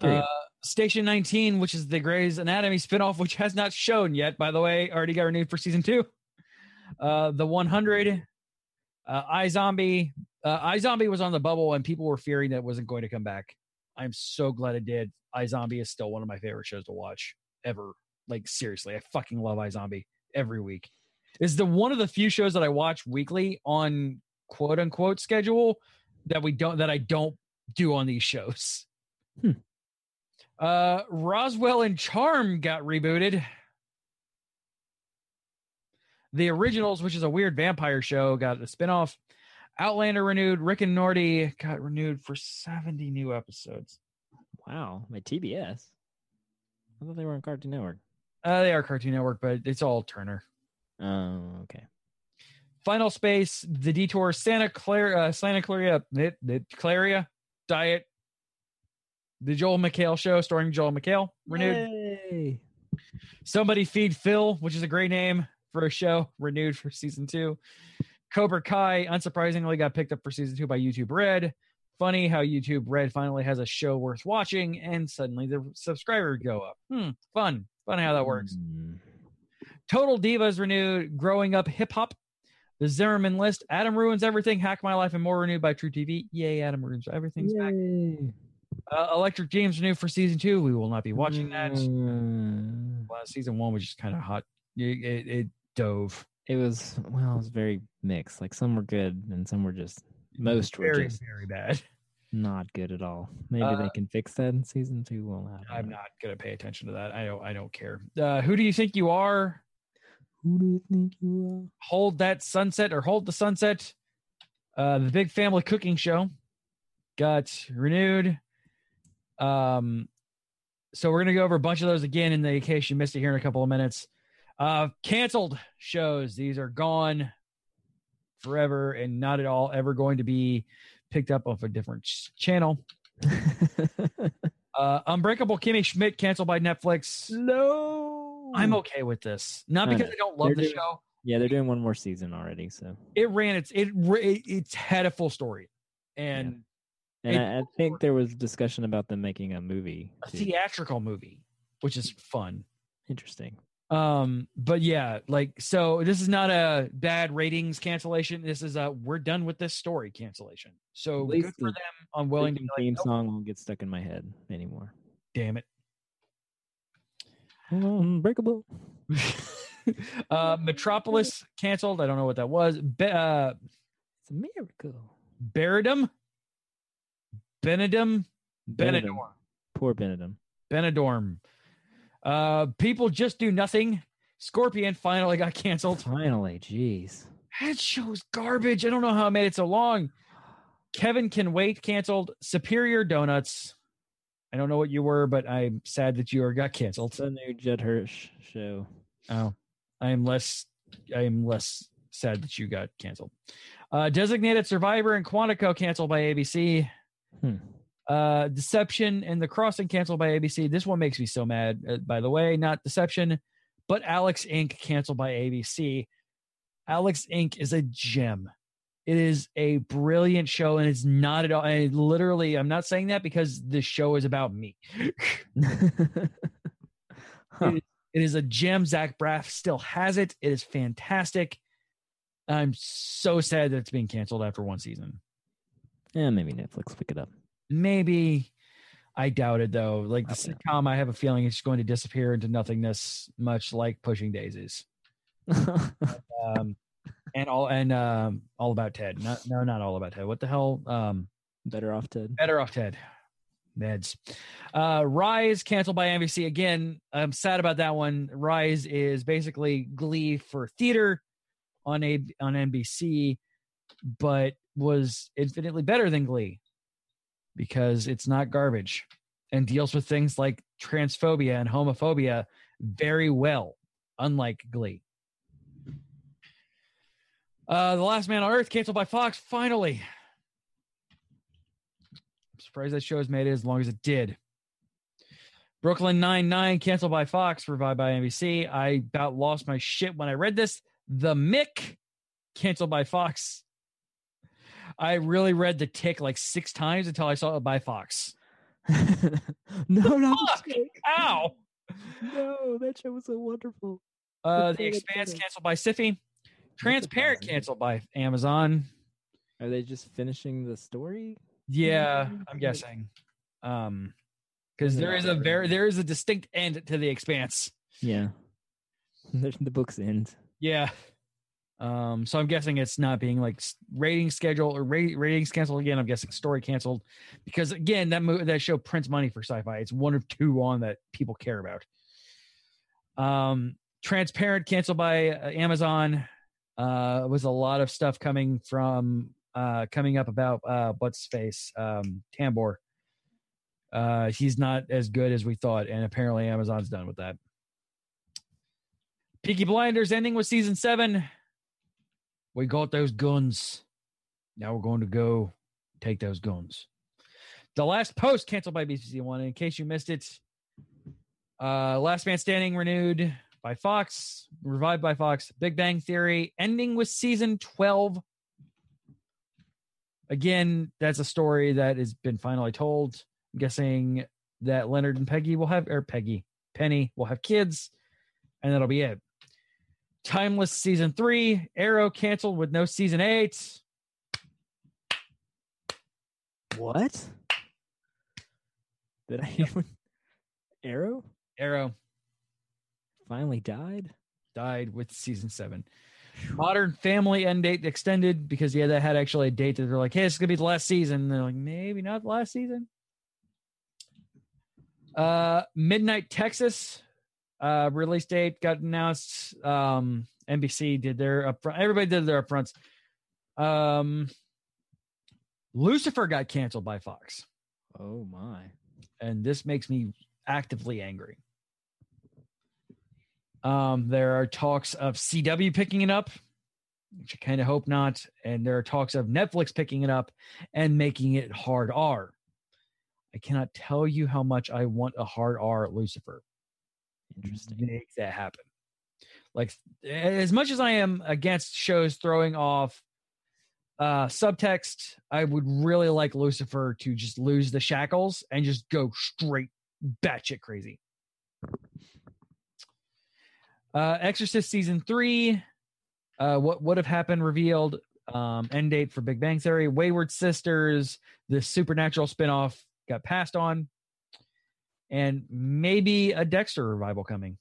Speaker 2: Uh. Station 19, which is the Grey's Anatomy spinoff, which has not shown yet, by the way, already got renewed for season two. Uh, the 100, uh, Zombie. Uh, Zombie was on the bubble, and people were fearing that it wasn't going to come back. I'm so glad it did. iZombie is still one of my favorite shows to watch ever. Like seriously, I fucking love iZombie every week. It's the one of the few shows that I watch weekly on quote unquote schedule that we don't that I don't do on these shows.
Speaker 4: Hmm.
Speaker 2: Uh, Roswell and Charm got rebooted. The Originals, which is a weird vampire show, got a spinoff. Outlander renewed. Rick and Morty got renewed for 70 new episodes.
Speaker 4: Wow, my TBS. I thought they were on Cartoon Network.
Speaker 2: Uh, they are Cartoon Network, but it's all Turner.
Speaker 4: Oh, okay.
Speaker 2: Final Space, The Detour, Santa Clara, uh, Santa Clara, the, the Clarita Diet, The Joel McHale Show, starring Joel McHale, renewed.
Speaker 4: Yay.
Speaker 2: Somebody Feed Phil, which is a great name for a show, renewed for season two. Cobra Kai, unsurprisingly, got picked up for season two by YouTube Red. Funny how YouTube Red finally has a show worth watching, and suddenly the subscribers go up. Hmm, fun. Fun how that works.
Speaker 4: Hmm.
Speaker 2: Total Divas renewed. Growing Up Hip Hop. The Zimmerman List. Adam Ruins Everything. Hack My Life and More renewed by truTV. Yay, Adam Ruins Everything's back.
Speaker 4: Yay.
Speaker 2: Uh, Electric Dreams renewed for season two. We will not be watching that.
Speaker 4: Mm.
Speaker 2: Well, season one was just kind of hot. It, it, it dove.
Speaker 4: It was well, it was very mixed. Like some were good and some were just most were
Speaker 2: very,
Speaker 4: just
Speaker 2: very bad.
Speaker 4: not good at all. Maybe
Speaker 2: Uh,
Speaker 4: they can fix that in season two. Well,
Speaker 2: I'm not gonna pay attention to that. I don't. I don't care. Uh, who do you think you are?
Speaker 4: Who do you think you are?
Speaker 2: Hold that sunset or hold the sunset. Uh, the Big Family Cooking Show got renewed. Um, so we're gonna go over a bunch of those again in the case you missed it here in a couple of minutes. Uh, canceled shows. These are gone. forever and not at all ever going to be picked up off a different ch- channel. Uh, Unbreakable Kimmy Schmidt canceled by Netflix.
Speaker 4: no.
Speaker 2: I'm okay with this, not because
Speaker 4: know.
Speaker 2: I don't love
Speaker 4: They're
Speaker 2: the
Speaker 4: doing-
Speaker 2: show.
Speaker 4: Yeah, they're doing one more season already. So,
Speaker 2: It ran its it it- it's had a full story and
Speaker 4: and
Speaker 2: It-
Speaker 4: I, I think there was discussion about them making a movie.
Speaker 2: a
Speaker 4: too.
Speaker 2: theatrical movie, which is fun.
Speaker 4: Interesting.
Speaker 2: Um, but yeah, like so this is not a bad ratings cancellation. This is a we're done with this story cancellation. So good for
Speaker 4: the
Speaker 2: them. I'm willing to like,
Speaker 4: theme
Speaker 2: "Nope,
Speaker 4: song won't get stuck in my head anymore.
Speaker 2: damn it.
Speaker 4: Unbreakable.
Speaker 2: uh Metropolis canceled. I don't know what that was. Be- uh
Speaker 4: It's a miracle.
Speaker 2: Beredum. Benedum.
Speaker 4: Benedum.
Speaker 2: Benidorm.
Speaker 4: Poor Benedum.
Speaker 2: Benidorm. Uh people just do nothing. Scorpion finally got canceled.
Speaker 4: Finally, jeez.
Speaker 2: That show's garbage. I don't know how I made it so long. Kevin Can Wait canceled. Superior Donuts. I don't know what you were, but I'm sad that you are got canceled.
Speaker 4: It's a new Judd Hirsch show.
Speaker 2: Oh, I am less. I am less sad that you got canceled. Uh, Designated Survivor and Quantico canceled by ABC.
Speaker 4: Hmm.
Speaker 2: Uh, Deception and The Crossing canceled by ABC. This one makes me so mad. Uh, by the way, not Deception, but Alex Inc. canceled by ABC. Alex Inc. is a gem. It is a brilliant show, and it's not at all. And literally, I'm not saying that because the show is about me.
Speaker 4: Huh.
Speaker 2: It is a gem. Zach Braff still has it. It is fantastic. I'm so sad that it's being canceled after one season.
Speaker 4: Yeah, maybe Netflix pick it up.
Speaker 2: Maybe. I doubt it though. Like the
Speaker 4: Okay.
Speaker 2: sitcom, I have a feeling it's going to disappear into nothingness, much like Pushing Daisies. Um, and all and um, all about Ted. Not, no, not all about Ted. What the hell? Um,
Speaker 4: Better off Ted.
Speaker 2: better off Ted. Meds. Uh, Rise canceled by NBC again. I'm sad about that one. Rise is basically Glee for theater on a on NBC, but was infinitely better than Glee because it's not garbage and deals with things like transphobia and homophobia very well, unlike Glee. Uh, the Last Man on Earth canceled by Fox. Finally, I'm surprised that show has made it as long as it did. Brooklyn Nine Nine canceled by Fox, revived by NBC. I about lost my shit when I read this. The Mick canceled by Fox. I really read the tick like six times until I saw it by Fox.
Speaker 4: no, no,
Speaker 2: Fuck! Ow!
Speaker 4: no, that show was so wonderful.
Speaker 2: Uh, the
Speaker 4: thing
Speaker 2: Expanse canceled by Syfy. Transparent canceled by Amazon.
Speaker 4: Are they just finishing the story?
Speaker 2: Yeah,
Speaker 4: Mhm.
Speaker 2: I'm guessing. Um, because there is a
Speaker 4: very-
Speaker 2: very there is a distinct end to the Expanse.
Speaker 4: Yeah. the the book's end.
Speaker 2: Yeah. Um, so I'm guessing it's not being like rating schedule or ra- ratings canceled again. I'm guessing story canceled because again that mo- that show prints money for Syfy. It's one of two on that people care about. Um, Transparent canceled by uh, Amazon. Uh, was a lot of stuff coming from uh coming up about uh what's face um Tambor. Uh, he's not as good as we thought, and apparently Amazon's done with that. Peaky Blinders ending with season seven. We got those guns. Now we're going to go take those guns. The last post canceled by BBC One. In case you missed it, uh, Last Man Standing renewed by Fox, revived by Fox. Big Bang Theory ending with season twelve. Again, that's a story that has been finally told. I'm guessing that Leonard and Peggy will have, or Peggy, Penny will have kids, and that'll be it. Timeless season three, Arrow canceled with no season eight.
Speaker 4: What? Did I hear Arrow
Speaker 2: Arrow
Speaker 4: finally died?
Speaker 2: died with season seven. Modern Family end date extended because yeah, that had actually a date that they're like, hey, it's gonna be the last season. And they're like, maybe not the last season. Uh, Midnight Texas uh release date got announced. Um, NBC did their upfront. Everybody did their upfronts. Um, Lucifer got canceled by Fox,
Speaker 4: Oh my.
Speaker 2: and this makes me actively angry. Um, there are talks of CW picking it up. which I kind of hope not. And there are talks of Netflix picking it up and making it hard R. I cannot tell you how much I want a hard R Lucifer.
Speaker 4: Interesting.
Speaker 2: Make that happen. Like as much as I am against shows throwing off uh subtext, I would really like Lucifer to just lose the shackles and just go straight batshit crazy. Uh Exorcist season three. Uh what would have happened revealed. Um end date for Big Bang Theory. Wayward Sisters, the supernatural spinoff got passed on. And maybe a Dexter revival coming.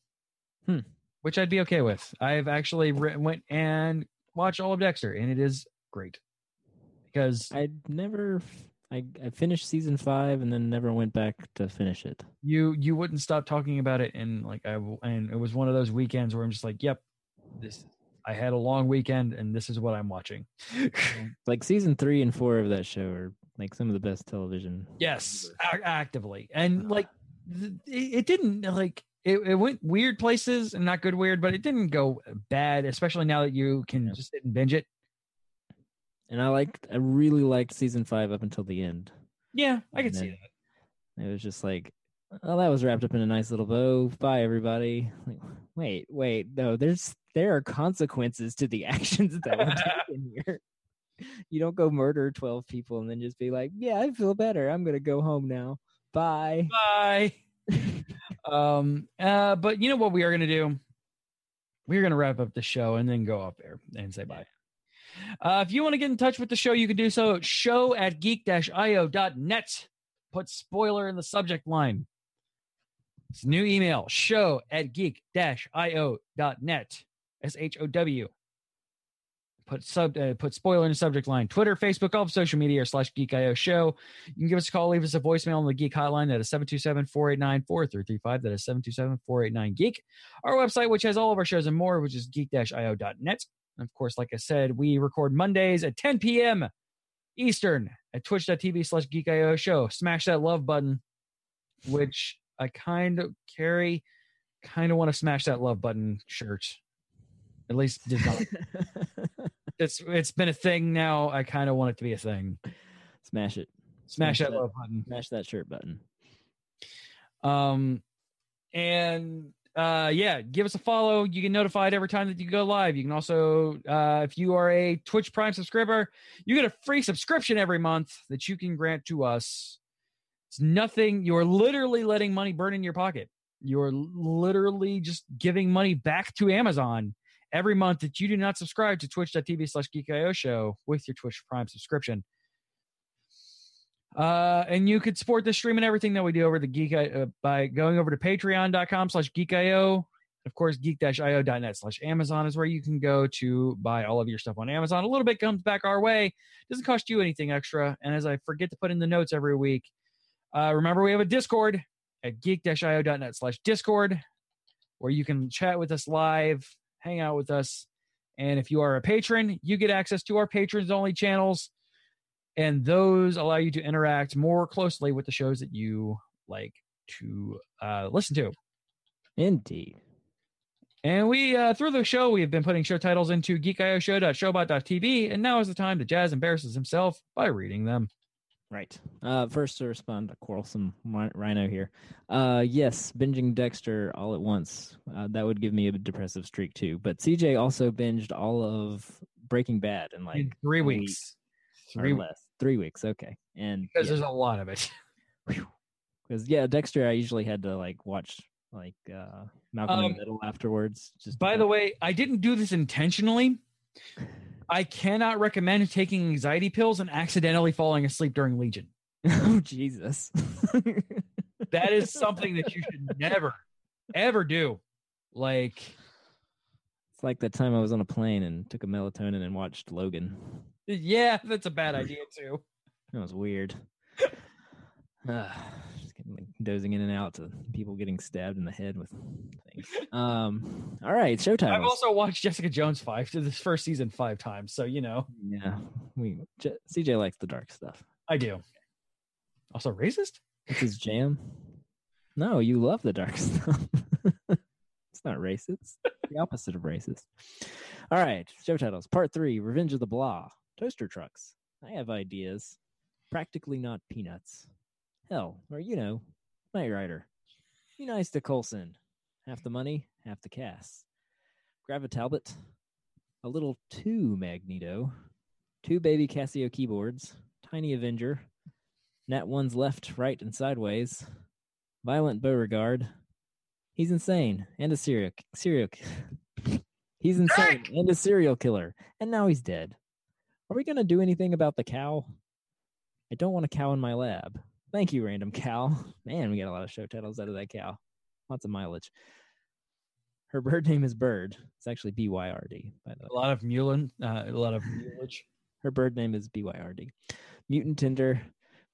Speaker 4: Hmm.
Speaker 2: Which I'd be okay with. I've actually re- went and watched all of Dexter, and it is great. Because
Speaker 4: I'd never. I, I finished season five and then never went back to finish it.
Speaker 2: you you wouldn't stop talking about it, and like I and it was one of those weekends where I'm just like, yep, this. I had a long weekend, and this is what I'm watching.
Speaker 4: Like season three and four of that show are like some of the best television.
Speaker 2: Yes, actively, and ah. like th- it, it didn't like it, it went weird places and not good weird, but it didn't go bad. Especially now that you can
Speaker 4: Yeah.
Speaker 2: just sit and binge it.
Speaker 4: And I liked. I really liked season five up until the end.
Speaker 2: Yeah, I can
Speaker 4: And
Speaker 2: see that.
Speaker 4: It was just like, oh, that was wrapped up in a nice little bow. Bye, everybody. Like, wait, wait, no, there's there are consequences to the actions that were taken here. You don't go murder twelve people and then just be like, yeah, I feel better. I'm gonna go home now. Bye.
Speaker 2: Bye. um. Uh. But you know what we are gonna do? We're gonna wrap up the show and then go up there and say bye. Uh, if you want to get in touch with the show, you can do so at show at geek-io.net. Put spoiler in the subject line. It's new email, show at geek-io.net. S-H-O-W. Put sub uh, put spoiler in the subject line. Twitter, Facebook, all of social media slash geek.io show. You can give us a call, leave us a voicemail on the Geek Hotline. That is 727-489-4335. That is 727-489-GEEK. Our website, which has all of our shows and more, which is geek-io.net. And of course, like I said, we record Mondays at 10 p.m. Eastern at twitch.tv slash geek.io show. Smash that love button, which I kind of carry, kind of want to smash that love button shirt. At least design. it's it's been a thing now. I kind of want it to be a thing.
Speaker 4: Smash it.
Speaker 2: Smash
Speaker 4: Smash
Speaker 2: that
Speaker 4: that.
Speaker 2: love button.
Speaker 4: Smash that shirt button.
Speaker 2: Um, and uh, yeah, give us a follow. You get notified every time that you go live. You can also, uh, if you are a Twitch Prime subscriber, you get a free subscription every month that you can grant to us. It's nothing. You're literally letting money burn in your pocket. You're literally just giving money back to Amazon every month that you do not subscribe to twitch.tv slash geekio show with your Twitch Prime subscription. Uh, and you could support the stream and everything that we do over the Geek uh, by going over to patreon.com slash geekio. Of course, geek-io.net slash Amazon is where you can go to buy all of your stuff on Amazon. A little bit comes back our way. Doesn't cost you anything extra. And as I forget to put in the notes every week, uh, remember we have a Discord at geek-io.net slash Discord where you can chat with us live, hang out with us. And if you are a patron, you get access to our patrons only channels and those allow you to interact more closely with the shows that you like to uh, listen to.
Speaker 4: Indeed.
Speaker 2: And we, uh, through the show, we have been putting show titles into geekioshow.showbot.tv, and now is the time that Jazz embarrasses himself by reading them.
Speaker 4: Right. Uh, first to respond to Quarrelsome Rhino here. Uh, yes, binging Dexter all at once. Uh, that would give me a depressive streak too. But CJ also binged all of Breaking Bad in like
Speaker 2: In three
Speaker 4: week
Speaker 2: weeks.
Speaker 4: or
Speaker 2: Three weeks.
Speaker 4: less. Three weeks. Okay. And
Speaker 2: Because
Speaker 4: yeah,
Speaker 2: there's a lot of it.
Speaker 4: because yeah, Dexter, I usually had to like watch like uh Malcolm in
Speaker 2: Um,
Speaker 4: the Middle afterwards. Just
Speaker 2: By the way, I didn't do this intentionally. I cannot recommend taking anxiety pills and accidentally falling asleep during Legion.
Speaker 4: oh Jesus.
Speaker 2: That is something that you should never, ever do. Like,
Speaker 4: It's like that time I was on a plane and took a melatonin and watched Logan.
Speaker 2: Yeah, that's a bad idea too.
Speaker 4: That was weird. uh, just getting, like, dozing in and out to people getting stabbed in the head with things. Um, all right, show
Speaker 2: I've also watched Jessica Jones five to this first season five times, so you know
Speaker 4: yeah, we J- CJ likes the dark stuff.
Speaker 2: I do. Also racist?
Speaker 4: It's his jam. No, you love the dark stuff. it's not racist. the opposite of racist. All right, show titles. Part three: Revenge of the Blah. Toaster trucks. I have ideas. Practically not peanuts. Hell, or you know, Knight Rider. Be nice to Coulson. Half the money, half the cast. Gravitalbot. A little too Magneto. Two baby Casio keyboards. Tiny Avenger. Nat one's left, right, and sideways. Violent Beauregard. He's insane and a serial serial. he's insane and a serial killer, and now he's dead. Are we gonna do anything about the cow? I don't want a cow in my lab. Thank you, random cow. Man, we got a lot of show titles out of that cow. Lots of mileage. Her bird name is Bird. It's actually B Y R D, by the way.
Speaker 2: A lot of mulin, uh, a lot of mulage.
Speaker 4: Her bird name is BYRD. Mutant Tinder.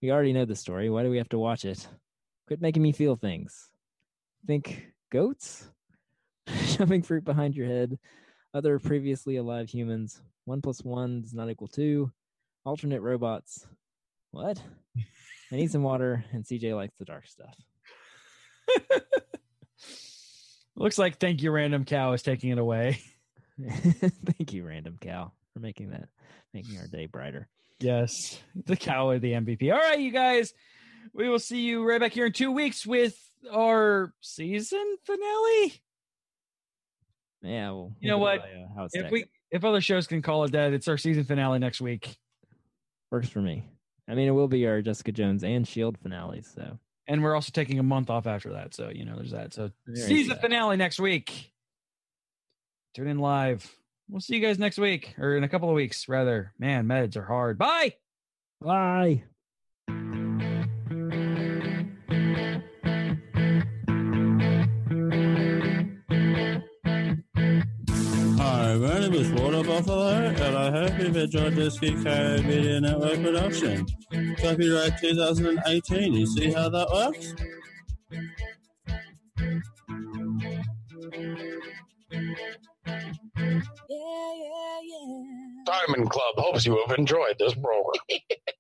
Speaker 4: We already know the story. Why do we have to watch it? Quit making me feel things. Think goats? Shoving fruit behind your head. Other previously alive humans. One plus one does not equal two. Alternate robots. What? I need some water, and CJ likes the dark stuff.
Speaker 2: Looks like thank you, random cow is taking it away.
Speaker 4: Thank you, Random Cow, for making that, making our day brighter.
Speaker 2: Yes, the cow of the MVP. All right, you guys, we will see you right back here in two weeks with our season finale.
Speaker 4: Yeah, well,
Speaker 2: You know what?
Speaker 4: by, uh, how it's
Speaker 2: If we if other shows can call it that, it's our season finale next week,
Speaker 4: works for me. I mean, it will be our Jessica Jones and Shield finales. So
Speaker 2: and we're also taking a month off after that. So you know, there's that. So
Speaker 4: Very
Speaker 2: season finale next week. Tune in live. We'll see you guys next week or in a couple of weeks, rather. Man, meds are hard. Bye.
Speaker 4: bye.
Speaker 7: Buffalo, and I hope you've enjoyed this KK Media Network production. Copyright 2018. You see how that works? Yeah, yeah, yeah.
Speaker 8: Diamond Club hopes you have enjoyed this program.